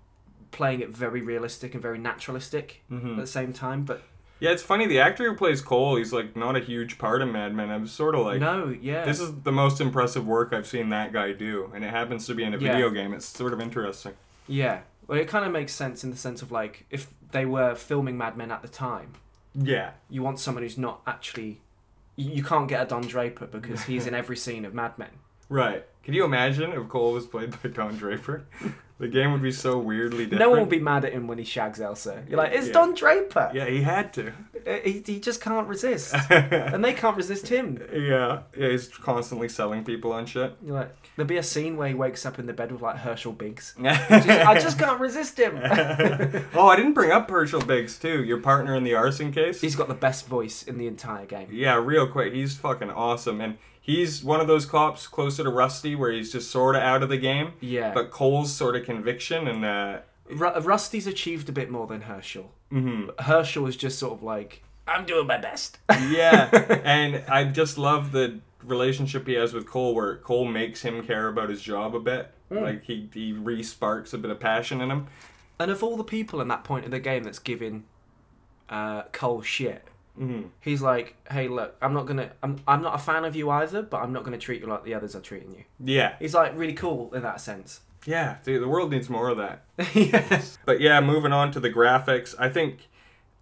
S2: playing it very realistic and very naturalistic
S1: Mhm.
S2: at the same time. But
S1: yeah, it's funny. The actor who plays Cole, he's like not a huge part of Mad Men. I'm sort of like,
S2: no, yeah,
S1: this is the most impressive work I've seen that guy do, and it happens to be in a
S2: Yeah.
S1: video game. It's sort of interesting.
S2: yeah. Well, it kind of makes sense in the sense of like if they were filming Mad Men at the time,
S1: Yeah,
S2: you want someone who's not actually. You you can't get a Don Draper because he's in every scene of Mad Men.
S1: right. Can you imagine if Cole was played by Don Draper? the game would be so weirdly different.
S2: No one will be mad at him when he shags Elsa. You're like, it's
S1: Yeah.
S2: Don Draper.
S1: Yeah, he had to.
S2: Uh, He, he just can't resist. and they can't resist him.
S1: yeah, he's constantly selling people on shit.
S2: You're like, there'll be a scene where he wakes up in the bed with like Herschel Biggs. Just- I just can't resist him.
S1: oh, I didn't bring up Herschel Biggs too. Your partner in the arson case.
S2: He's got the best voice in the entire game.
S1: yeah, real quick, he's fucking awesome, and he's one of those cops closer to Rusty where he's just sort of out of the game,
S2: Yeah.
S1: but Cole's sort of conviction and uh,
S2: Ru- Rusty's achieved a bit more than Herschel.
S1: mhm.
S2: Herschel is just sort of like, I'm doing my best.
S1: yeah, and I just love the relationship he has with Cole, where Cole makes him care about his job a bit.
S2: Mm.
S1: Like he he re-sparks a bit of passion in him.
S2: and of all the people in that point of the game that's giving uh, Cole shit,
S1: hmm
S2: he's like, hey, look, I'm not gonna, I'm, I'm not a fan of you either, but I'm not gonna treat you like the others are treating you.
S1: Yeah,
S2: He's like really cool in that sense.
S1: yeah. Dude, the world needs more of that.
S2: yes.
S1: But yeah, moving on to the graphics, I think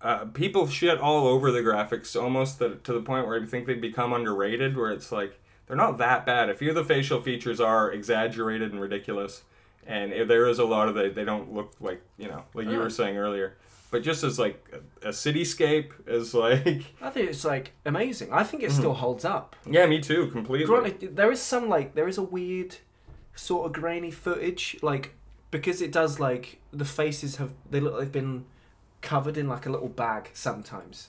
S1: uh, people shit all over the graphics almost the, to the point where I think they become underrated. Where it's like they're not that bad. A few of the facial features are exaggerated and ridiculous, and if there is a lot of the they don't look like you know like you
S2: Oh.
S1: were saying earlier. But just as like a, a cityscape is like
S2: I think it's like amazing. I think it still holds up.
S1: yeah, me too, completely.
S2: Granted, there is some like there is a weird sort of grainy footage, like because it does like the faces have they look like they've been covered in like a little bag sometimes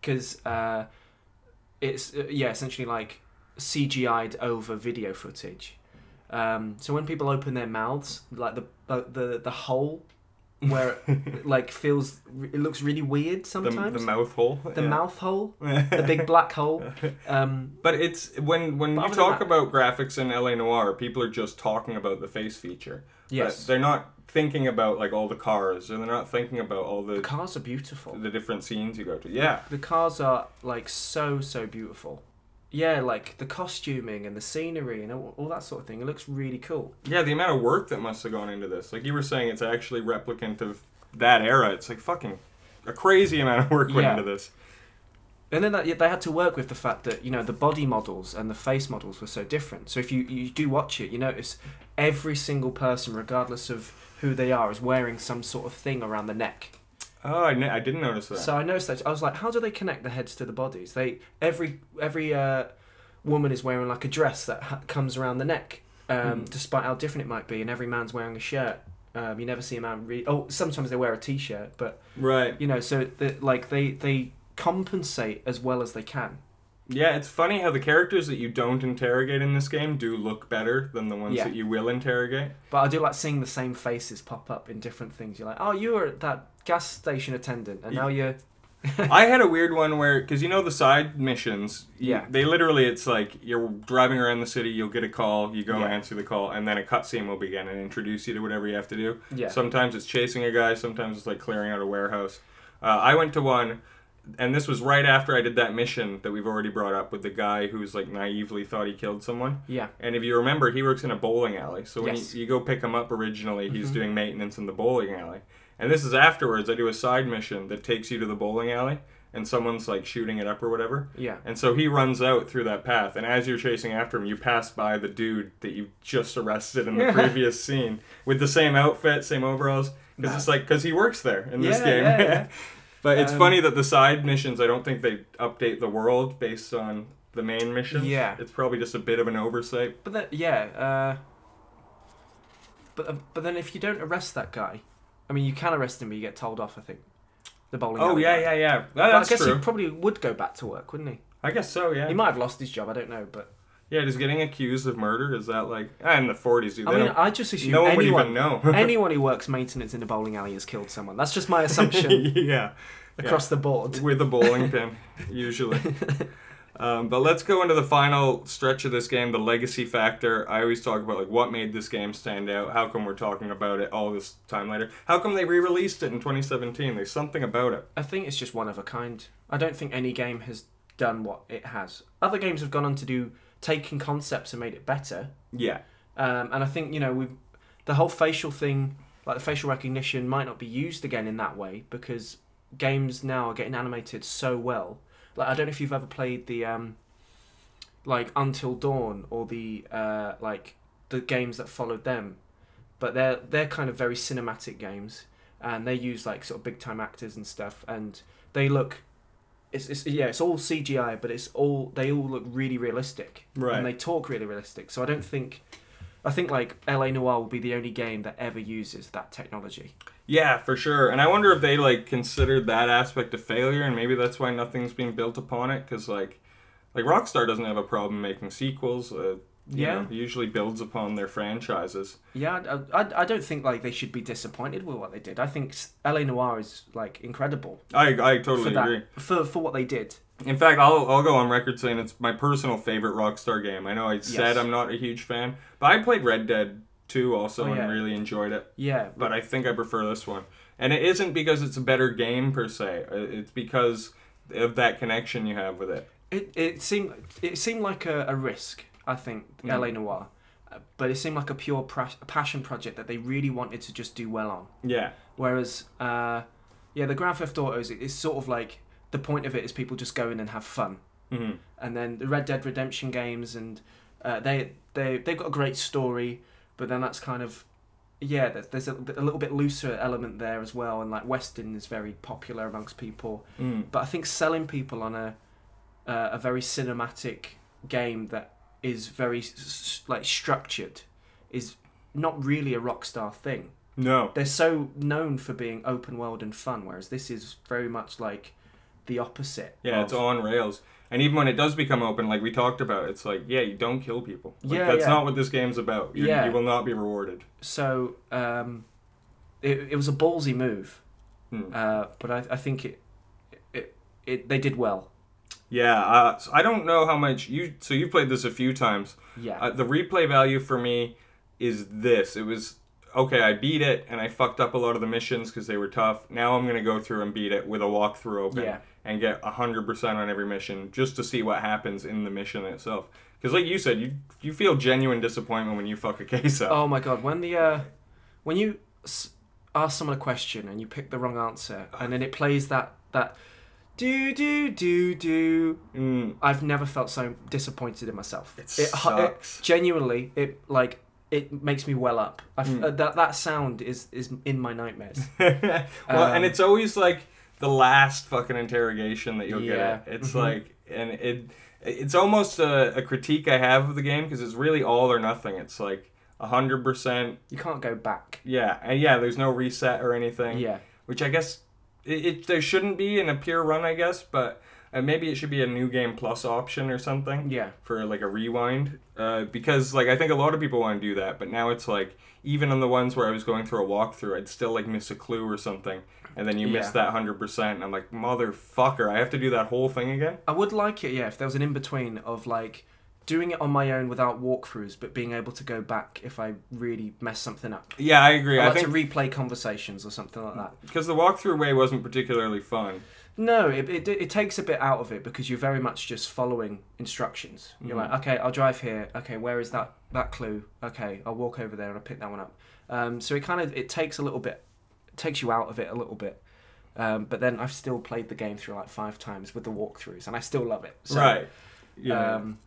S2: because uh, it's uh, yeah essentially like CGI'd over video footage. Um, so when people open their mouths, like the the the, the hole where it, like feels it looks really weird sometimes.
S1: the mouth hole.
S2: The
S1: yeah.
S2: mouth hole, the big black hole. Um,
S1: But it's when when you talk
S2: that-
S1: about graphics in LA Noire, people are just talking about the face feature. But
S2: yes,
S1: they're not thinking about like all the cars, and they're not thinking about all
S2: the
S1: the
S2: cars are beautiful.
S1: the different scenes you go to. Yeah,
S2: The cars are like so so beautiful. Yeah, like the costuming and the scenery and all, all that sort of thing. It looks really cool.
S1: yeah. The amount of work that must have gone into this, like you were saying, it's actually replicant of that era. It's like fucking a crazy amount of work went
S2: Yeah.
S1: into this.
S2: And then that, they had to work with the fact that you know the body models and the face models were so different. So if you you do watch it, you notice every single person, regardless of who they are, is wearing some sort of thing around the neck.
S1: Oh, I, I didn't notice that.
S2: So I noticed that I was like, how do they connect the heads to the bodies? They every every uh, woman is wearing like a dress that ha- comes around the neck, um,
S1: Hmm.
S2: despite how different it might be, and every man's wearing a shirt. Um, you never see a man. Re- oh, sometimes they wear a t-shirt, but
S1: right.
S2: you know, so the, like they they compensate as well as they can.
S1: Yeah, it's funny how the characters that you don't interrogate in this game do look better than the ones
S2: Yeah.
S1: that you will interrogate.
S2: But I do like seeing the same faces pop up in different things. You're like, oh, you were that gas station attendant, and now you're
S1: I had a weird one where, because you know the side missions, you-
S2: Yeah.
S1: they literally it's like you're driving around the city, you'll get a call, you go
S2: Yeah.
S1: answer the call, and then a cutscene will begin and introduce you to whatever you have to do.
S2: Yeah.
S1: Sometimes it's chasing a guy, sometimes it's like clearing out a warehouse. Uh, I went to one, and this was right after I did that mission that we've already brought up with the guy who's like naively thought he killed someone.
S2: Yeah.
S1: And if you remember, he works in a bowling alley. So when
S2: Yes. Mm-hmm.
S1: you, you go pick him up originally, he's doing maintenance in the bowling alley. And this is afterwards. I do a side mission that takes you to the bowling alley, and someone's like shooting it up or whatever.
S2: Yeah.
S1: And so he runs out through that path, and as you're chasing after him, you pass by the dude that you just arrested in the previous scene with the same outfit, same overalls. Because it's like because he works there in this
S2: Yeah,
S1: game.
S2: yeah, yeah.
S1: but it's
S2: Um,
S1: funny that the side missions, I don't think they update the world based on the main missions.
S2: Yeah.
S1: It's probably just a bit of an oversight.
S2: But then, yeah. Uh, but uh, but then if you don't arrest that guy, I mean, you can arrest him, but you get told off. I think. The bowling.
S1: Oh yeah,
S2: guy.
S1: yeah, yeah.
S2: But I guess
S1: true.
S2: he probably would go back to work, wouldn't he?
S1: I guess so. Yeah.
S2: He might have lost his job. I don't know, but
S1: Yeah. Just getting accused of murder is that like ah, in the forties? Dude,
S2: I mean, I just assume
S1: no one would
S2: anyone
S1: even know.
S2: anyone who works maintenance in a bowling alley has killed someone. That's just my assumption
S1: yeah.
S2: across the board.
S1: with a bowling pin, usually. Um, but let's go into the final stretch of this game, the legacy factor. I always talk about like what made this game stand out. How come we're talking about it all this time later? How come they re-released it in 2017? There's something about it.
S2: I think it's just one of a kind. I don't think any game has done what it has. Other games have gone on to do taken concepts and made it better.
S1: Yeah.
S2: Um, and I think you know we, the whole facial thing, like the facial recognition, might not be used again in that way because games now are getting animated so well. Like I don't know if you've ever played the um, like Until Dawn or the uh, like the games that followed them, but they're they're kind of very cinematic games and they use like sort of big time actors and stuff and they look. It's, it's yeah it's all CGI but it's all they all look really realistic
S1: Right.
S2: and they talk really realistic so I don't think I think like LA Noire will be the only game that ever uses that technology.
S1: Yeah, for sure. And I wonder if they like considered that aspect a failure, and maybe that's why nothing's being built upon it. Because like, like Rockstar doesn't have a problem making sequels. Uh,
S2: Yeah.
S1: know, usually builds upon their franchises.
S2: Yeah, I, I, I don't think like they should be disappointed with what they did. I think LA Noire is like incredible
S1: I I
S2: for
S1: totally
S2: that
S1: agree.
S2: for for what they did.
S1: In fact, I'll, I'll go on record saying it's my personal favorite Rockstar game. I know I said
S2: Yes.
S1: I'm not a huge fan, but I played Red Dead 2 also
S2: Oh, yeah.
S1: and really enjoyed it.
S2: Yeah,
S1: But I think I prefer this one. And it isn't because it's a better game per se. It's because of that connection you have with it.
S2: it it seemed it seemed like a, a risk. I think
S1: Mm.
S2: LA Noire, Uh, but it seemed like a pure passion project that they really wanted to just do well on.
S1: Yeah.
S2: Whereas, uh, yeah, the Grand Theft Autos, is sort of like the point of it is people just go in and have fun.
S1: hmm
S2: And then the Red Dead Redemption games, and uh, they they they've got a great story, but then that's kind of yeah, there's, there's a, a little bit looser element there as well, and like Western is very popular amongst people.
S1: Mm.
S2: But I think selling people on a uh, a very cinematic game that is very like structured is not really a Rockstar thing
S1: No.
S2: they're so known for being open world and fun, whereas this is very much like the opposite.
S1: Yeah,
S2: of-
S1: it's on rails. And even when it does become open, like we talked about, it's like, yeah, you don't kill people. Like,
S2: Yeah,
S1: that's
S2: yeah.
S1: not what this game's about. You,
S2: Yeah.
S1: you will not be rewarded.
S2: So um, it, it was a ballsy move,
S1: Hmm.
S2: uh, but I, I think it, it it they did well.
S1: Yeah, uh, so I don't know how much you. So you played this a few times.
S2: Yeah,
S1: Uh, the replay value for me is this. It was okay. I beat it, and I fucked up a lot of the missions because they were tough. Now I'm gonna go through and beat it with a walkthrough open
S2: Yeah.
S1: and get hundred percent on every mission just to see what happens in the mission itself. Because like you said, you you feel genuine disappointment when you fuck a case up.
S2: Oh my god, when the uh, when you s- ask someone a question and you pick the wrong answer, and then it plays that that do do do do.
S1: Mm,
S2: I've never felt so disappointed in myself.
S1: It
S2: hu-
S1: sucks.
S2: genuinely, it like it makes me well up.
S1: Mm.
S2: uh, that that sound is is in my nightmares.
S1: well,
S2: Um,
S1: and it's always like the last fucking interrogation that you'll
S2: Yeah.
S1: get. It. It's
S2: Mhm.
S1: like, and it, it's almost a, a critique I have of the game because it's really all or nothing. It's like hundred percent,
S2: You can't go back.
S1: yeah, and yeah. There's no reset or anything.
S2: Yeah,
S1: Which I guess it, it there shouldn't be in a pure run, I guess. But and maybe it should be a new game plus option or something
S2: Yeah.
S1: for like a rewind. Uh, because like I think a lot of people want to do that, but now it's like even on the ones where I was going through a walkthrough, I'd still like miss a clue or something, and then you miss that hundred percent, and I'm like motherfucker, I have to do that whole thing again.
S2: I would like it, yeah, if there was an in between of like doing it on my own without walkthroughs, but being able to go back if I really mess something up.
S1: Yeah, I agree.
S2: I
S1: I
S2: like
S1: think
S2: to replay conversations or something like that.
S1: because the walkthrough way wasn't particularly fun.
S2: No, it, it, it takes a bit out of it because you're very much just following instructions. You're
S1: Mhm.
S2: like, okay, I'll drive here. Okay, where is that that clue? Okay, I'll walk over there and I'll pick that one up. Um, so it kind of it takes a little bit, takes you out of it a little bit. Um, but then I've still played the game through like five times with the walkthroughs, and I still love it. So,
S1: right. Yeah.
S2: Um,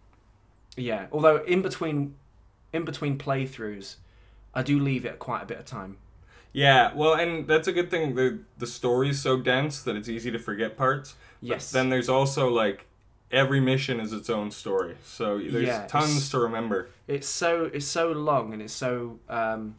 S2: yeah. Although in between, in between playthroughs, I do leave it quite a bit of time.
S1: Yeah, well, and that's a good thing. The the story's so dense that it's easy to forget parts. But
S2: Yes.
S1: then there's also like every mission is its own story, so there's
S2: Yeah,
S1: tons to remember.
S2: it's so it's so long and it's so um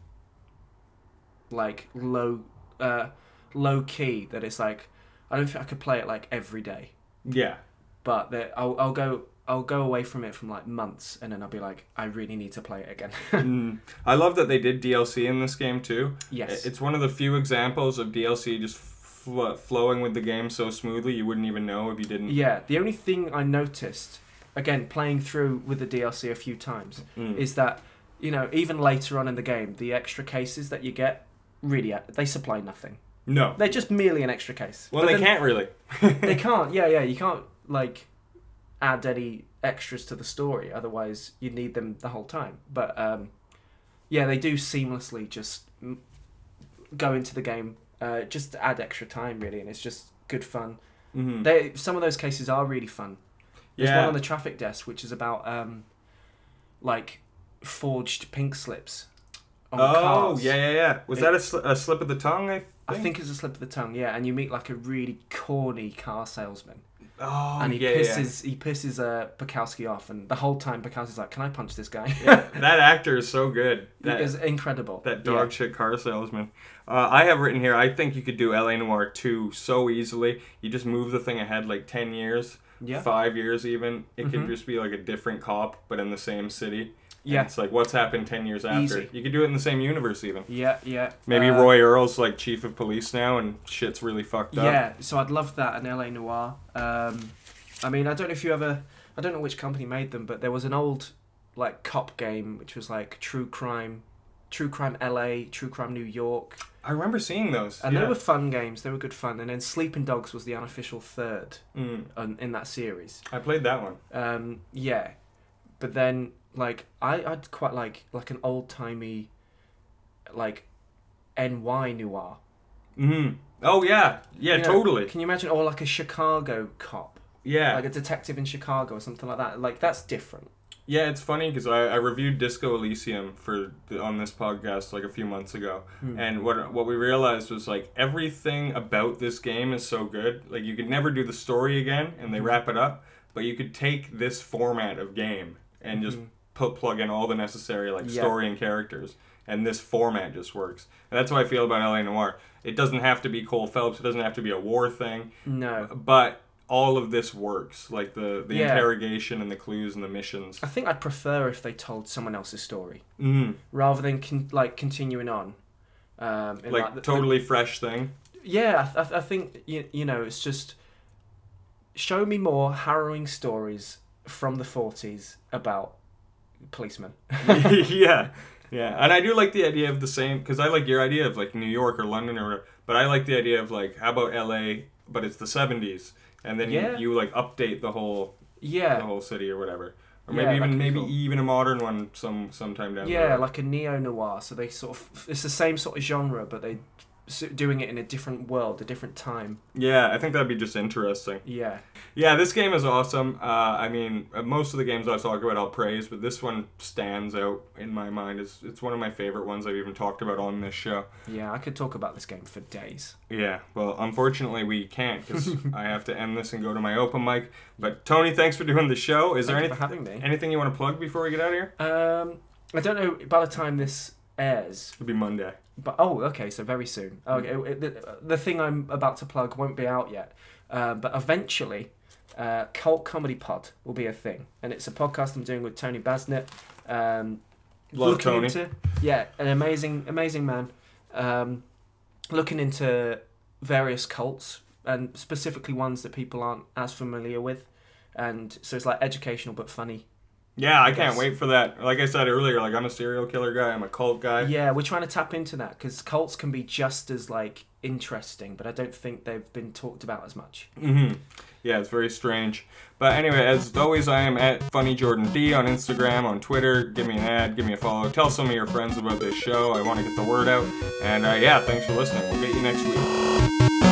S2: like low uh low key that it's like I don't think I could play it like every day.
S1: Yeah,
S2: But that I'll I'll go I'll go away from it from like months and then I'll be like I really need to play it again.
S1: Mm. I love that they did DLC in this game too.
S2: yes.
S1: It's one of the few examples of DLC just fl- flowing with the game so smoothly you wouldn't even know if you didn't.
S2: yeah, the only thing I noticed again playing through with the DLC a few times
S1: Mm.
S2: is that you know even later on in the game the extra cases that you get really uh, they supply nothing.
S1: no.
S2: They're just merely an extra case.
S1: Well,
S2: But
S1: they can't really.
S2: they can't. Yeah, yeah. You can't like add any extras to the story. Otherwise, you'd need them the whole time. But um, yeah, they do seamlessly just go into the game, uh, just to add extra time really, and it's just good fun.
S1: Mhm.
S2: They some of those cases are really fun. There's
S1: Yeah.
S2: one on the traffic desk which is about um, like forged pink slips. On
S1: Oh,
S2: cars.
S1: yeah, yeah, yeah. Was
S2: It-
S1: that a, sli- a slip of the tongue? I think.
S2: I think it's a slip of the tongue, yeah, and you meet like a really corny car salesman.
S1: Oh,
S2: and he
S1: yeah, yeah.
S2: pisses he pisses uh, Bekowsky off, and the whole time Bekowsky's like, "Can I punch this guy?"
S1: yeah, that actor is so good. That,
S2: is incredible.
S1: that dog shit car salesman. Uh, I have written here. I think you could do LA Noire 2 so easily. You just move the thing ahead like ten years,
S2: Yeah,
S1: five years even. It could
S2: Mhm.
S1: just be like a different cop, but in the same city.
S2: Yeah,
S1: it's like what's happened ten years after.
S2: Easy.
S1: You could do it in the same universe even.
S2: yeah, yeah.
S1: Maybe
S2: Uh,
S1: Roy Earle's like chief of police now, and shit's really fucked up.
S2: Yeah, so I'd love that in LA Noire. Um, I mean, I don't know if you ever, I don't know which company made them, but there was an old like cop game which was like True Crime, True Crime LA, True Crime New York,
S1: I remember seeing those.
S2: and
S1: yeah.
S2: they were fun games. They were good fun. And then Sleeping Dogs was the unofficial third
S1: Mm,
S2: on, in that series.
S1: I played that one.
S2: Um, yeah, but then like I I'd quite like like an old timey, like, NY noir.
S1: hmm Oh yeah, yeah,
S2: You know,
S1: totally.
S2: Can you imagine, or like a Chicago cop,
S1: Yeah,
S2: like a detective in Chicago or something like that? Like that's different.
S1: Yeah, it's funny because I, I reviewed Disco Elysium for the, on this podcast like a few months ago,
S2: Hmm.
S1: and what what we realized was like everything about this game is so good. Like you could never do the story again, and they
S2: Mhm.
S1: wrap it up, but you could take this format of game and just
S2: Mhm.
S1: Put plug in all the necessary like
S2: Yeah.
S1: story and characters, and this format just works. And that's how I feel about LA Noire. It doesn't have to be Cole Phelps. It doesn't have to be a war thing,
S2: No,
S1: but all of this works. Like the the
S2: Yeah.
S1: interrogation and the clues and the missions.
S2: I think I'd prefer if they told someone else's story
S1: Mm.
S2: rather than con- like continuing on. Um,
S1: like
S2: the-
S1: totally fresh thing.
S2: Yeah, I, th- I think you, you know it's just show me more harrowing stories from the forties about policemen.
S1: yeah, yeah, and I do like the idea of the same because I like your idea of like New York or London or whatever. But I like the idea of like how about L.A. but it's the seventies, and then
S2: Yeah.
S1: you, you like update the whole yeah the
S2: Yeah,
S1: whole city or whatever, or
S2: Yeah,
S1: maybe even
S2: could be
S1: maybe
S2: cool.
S1: even a modern one some sometime down the
S2: yeah,
S1: road.
S2: like a neo noir. So they sort of it's the same sort of genre, but they doing it in a different world, a different time.
S1: yeah, I think that'd be just interesting.
S2: Yeah,
S1: Yeah, this game is awesome. Uh, I mean, uh, most of the games I talk about, I'll praise, but this one stands out in my mind. It's, it's one of my favorite ones I've even talked about on this show.
S2: yeah. I could talk about this game for days.
S1: Yeah, well, unfortunately, we can't because I have to end this and go to my open mic. But Tony, thanks for doing the show. Is there
S2: Thank
S1: any,
S2: you for having me.
S1: anything you want to plug before we get out of here?
S2: Um, I don't know. By the time this airs,
S1: It'll be Monday.
S2: But oh, okay, so very soon. Okay, it- the, the thing I'm about to plug won't be out yet, um, but eventually, uh, Cult Comedy Pod will be a thing, and it's a podcast I'm doing with Tony Basnett. Um,
S1: Love
S2: looking
S1: Tony.
S2: Into, yeah, an amazing, amazing man. Um, looking into various cults and specifically ones that people aren't as familiar with, and so it's like educational but funny.
S1: Yeah, I can't wait for that. Like I said earlier, like I'm a serial killer guy. I'm a cult guy.
S2: Yeah, we're trying to tap into that because cults can be just as like interesting, but I don't think they've been talked about as much.
S1: hmm Yeah, it's very strange. But anyway, as always, I am at Funny Jordan D on Instagram, on Twitter. Give me an ad, give me a follow. Tell some of your friends about this show. I want to get the word out. And uh, yeah, thanks for listening. We'll get you next week.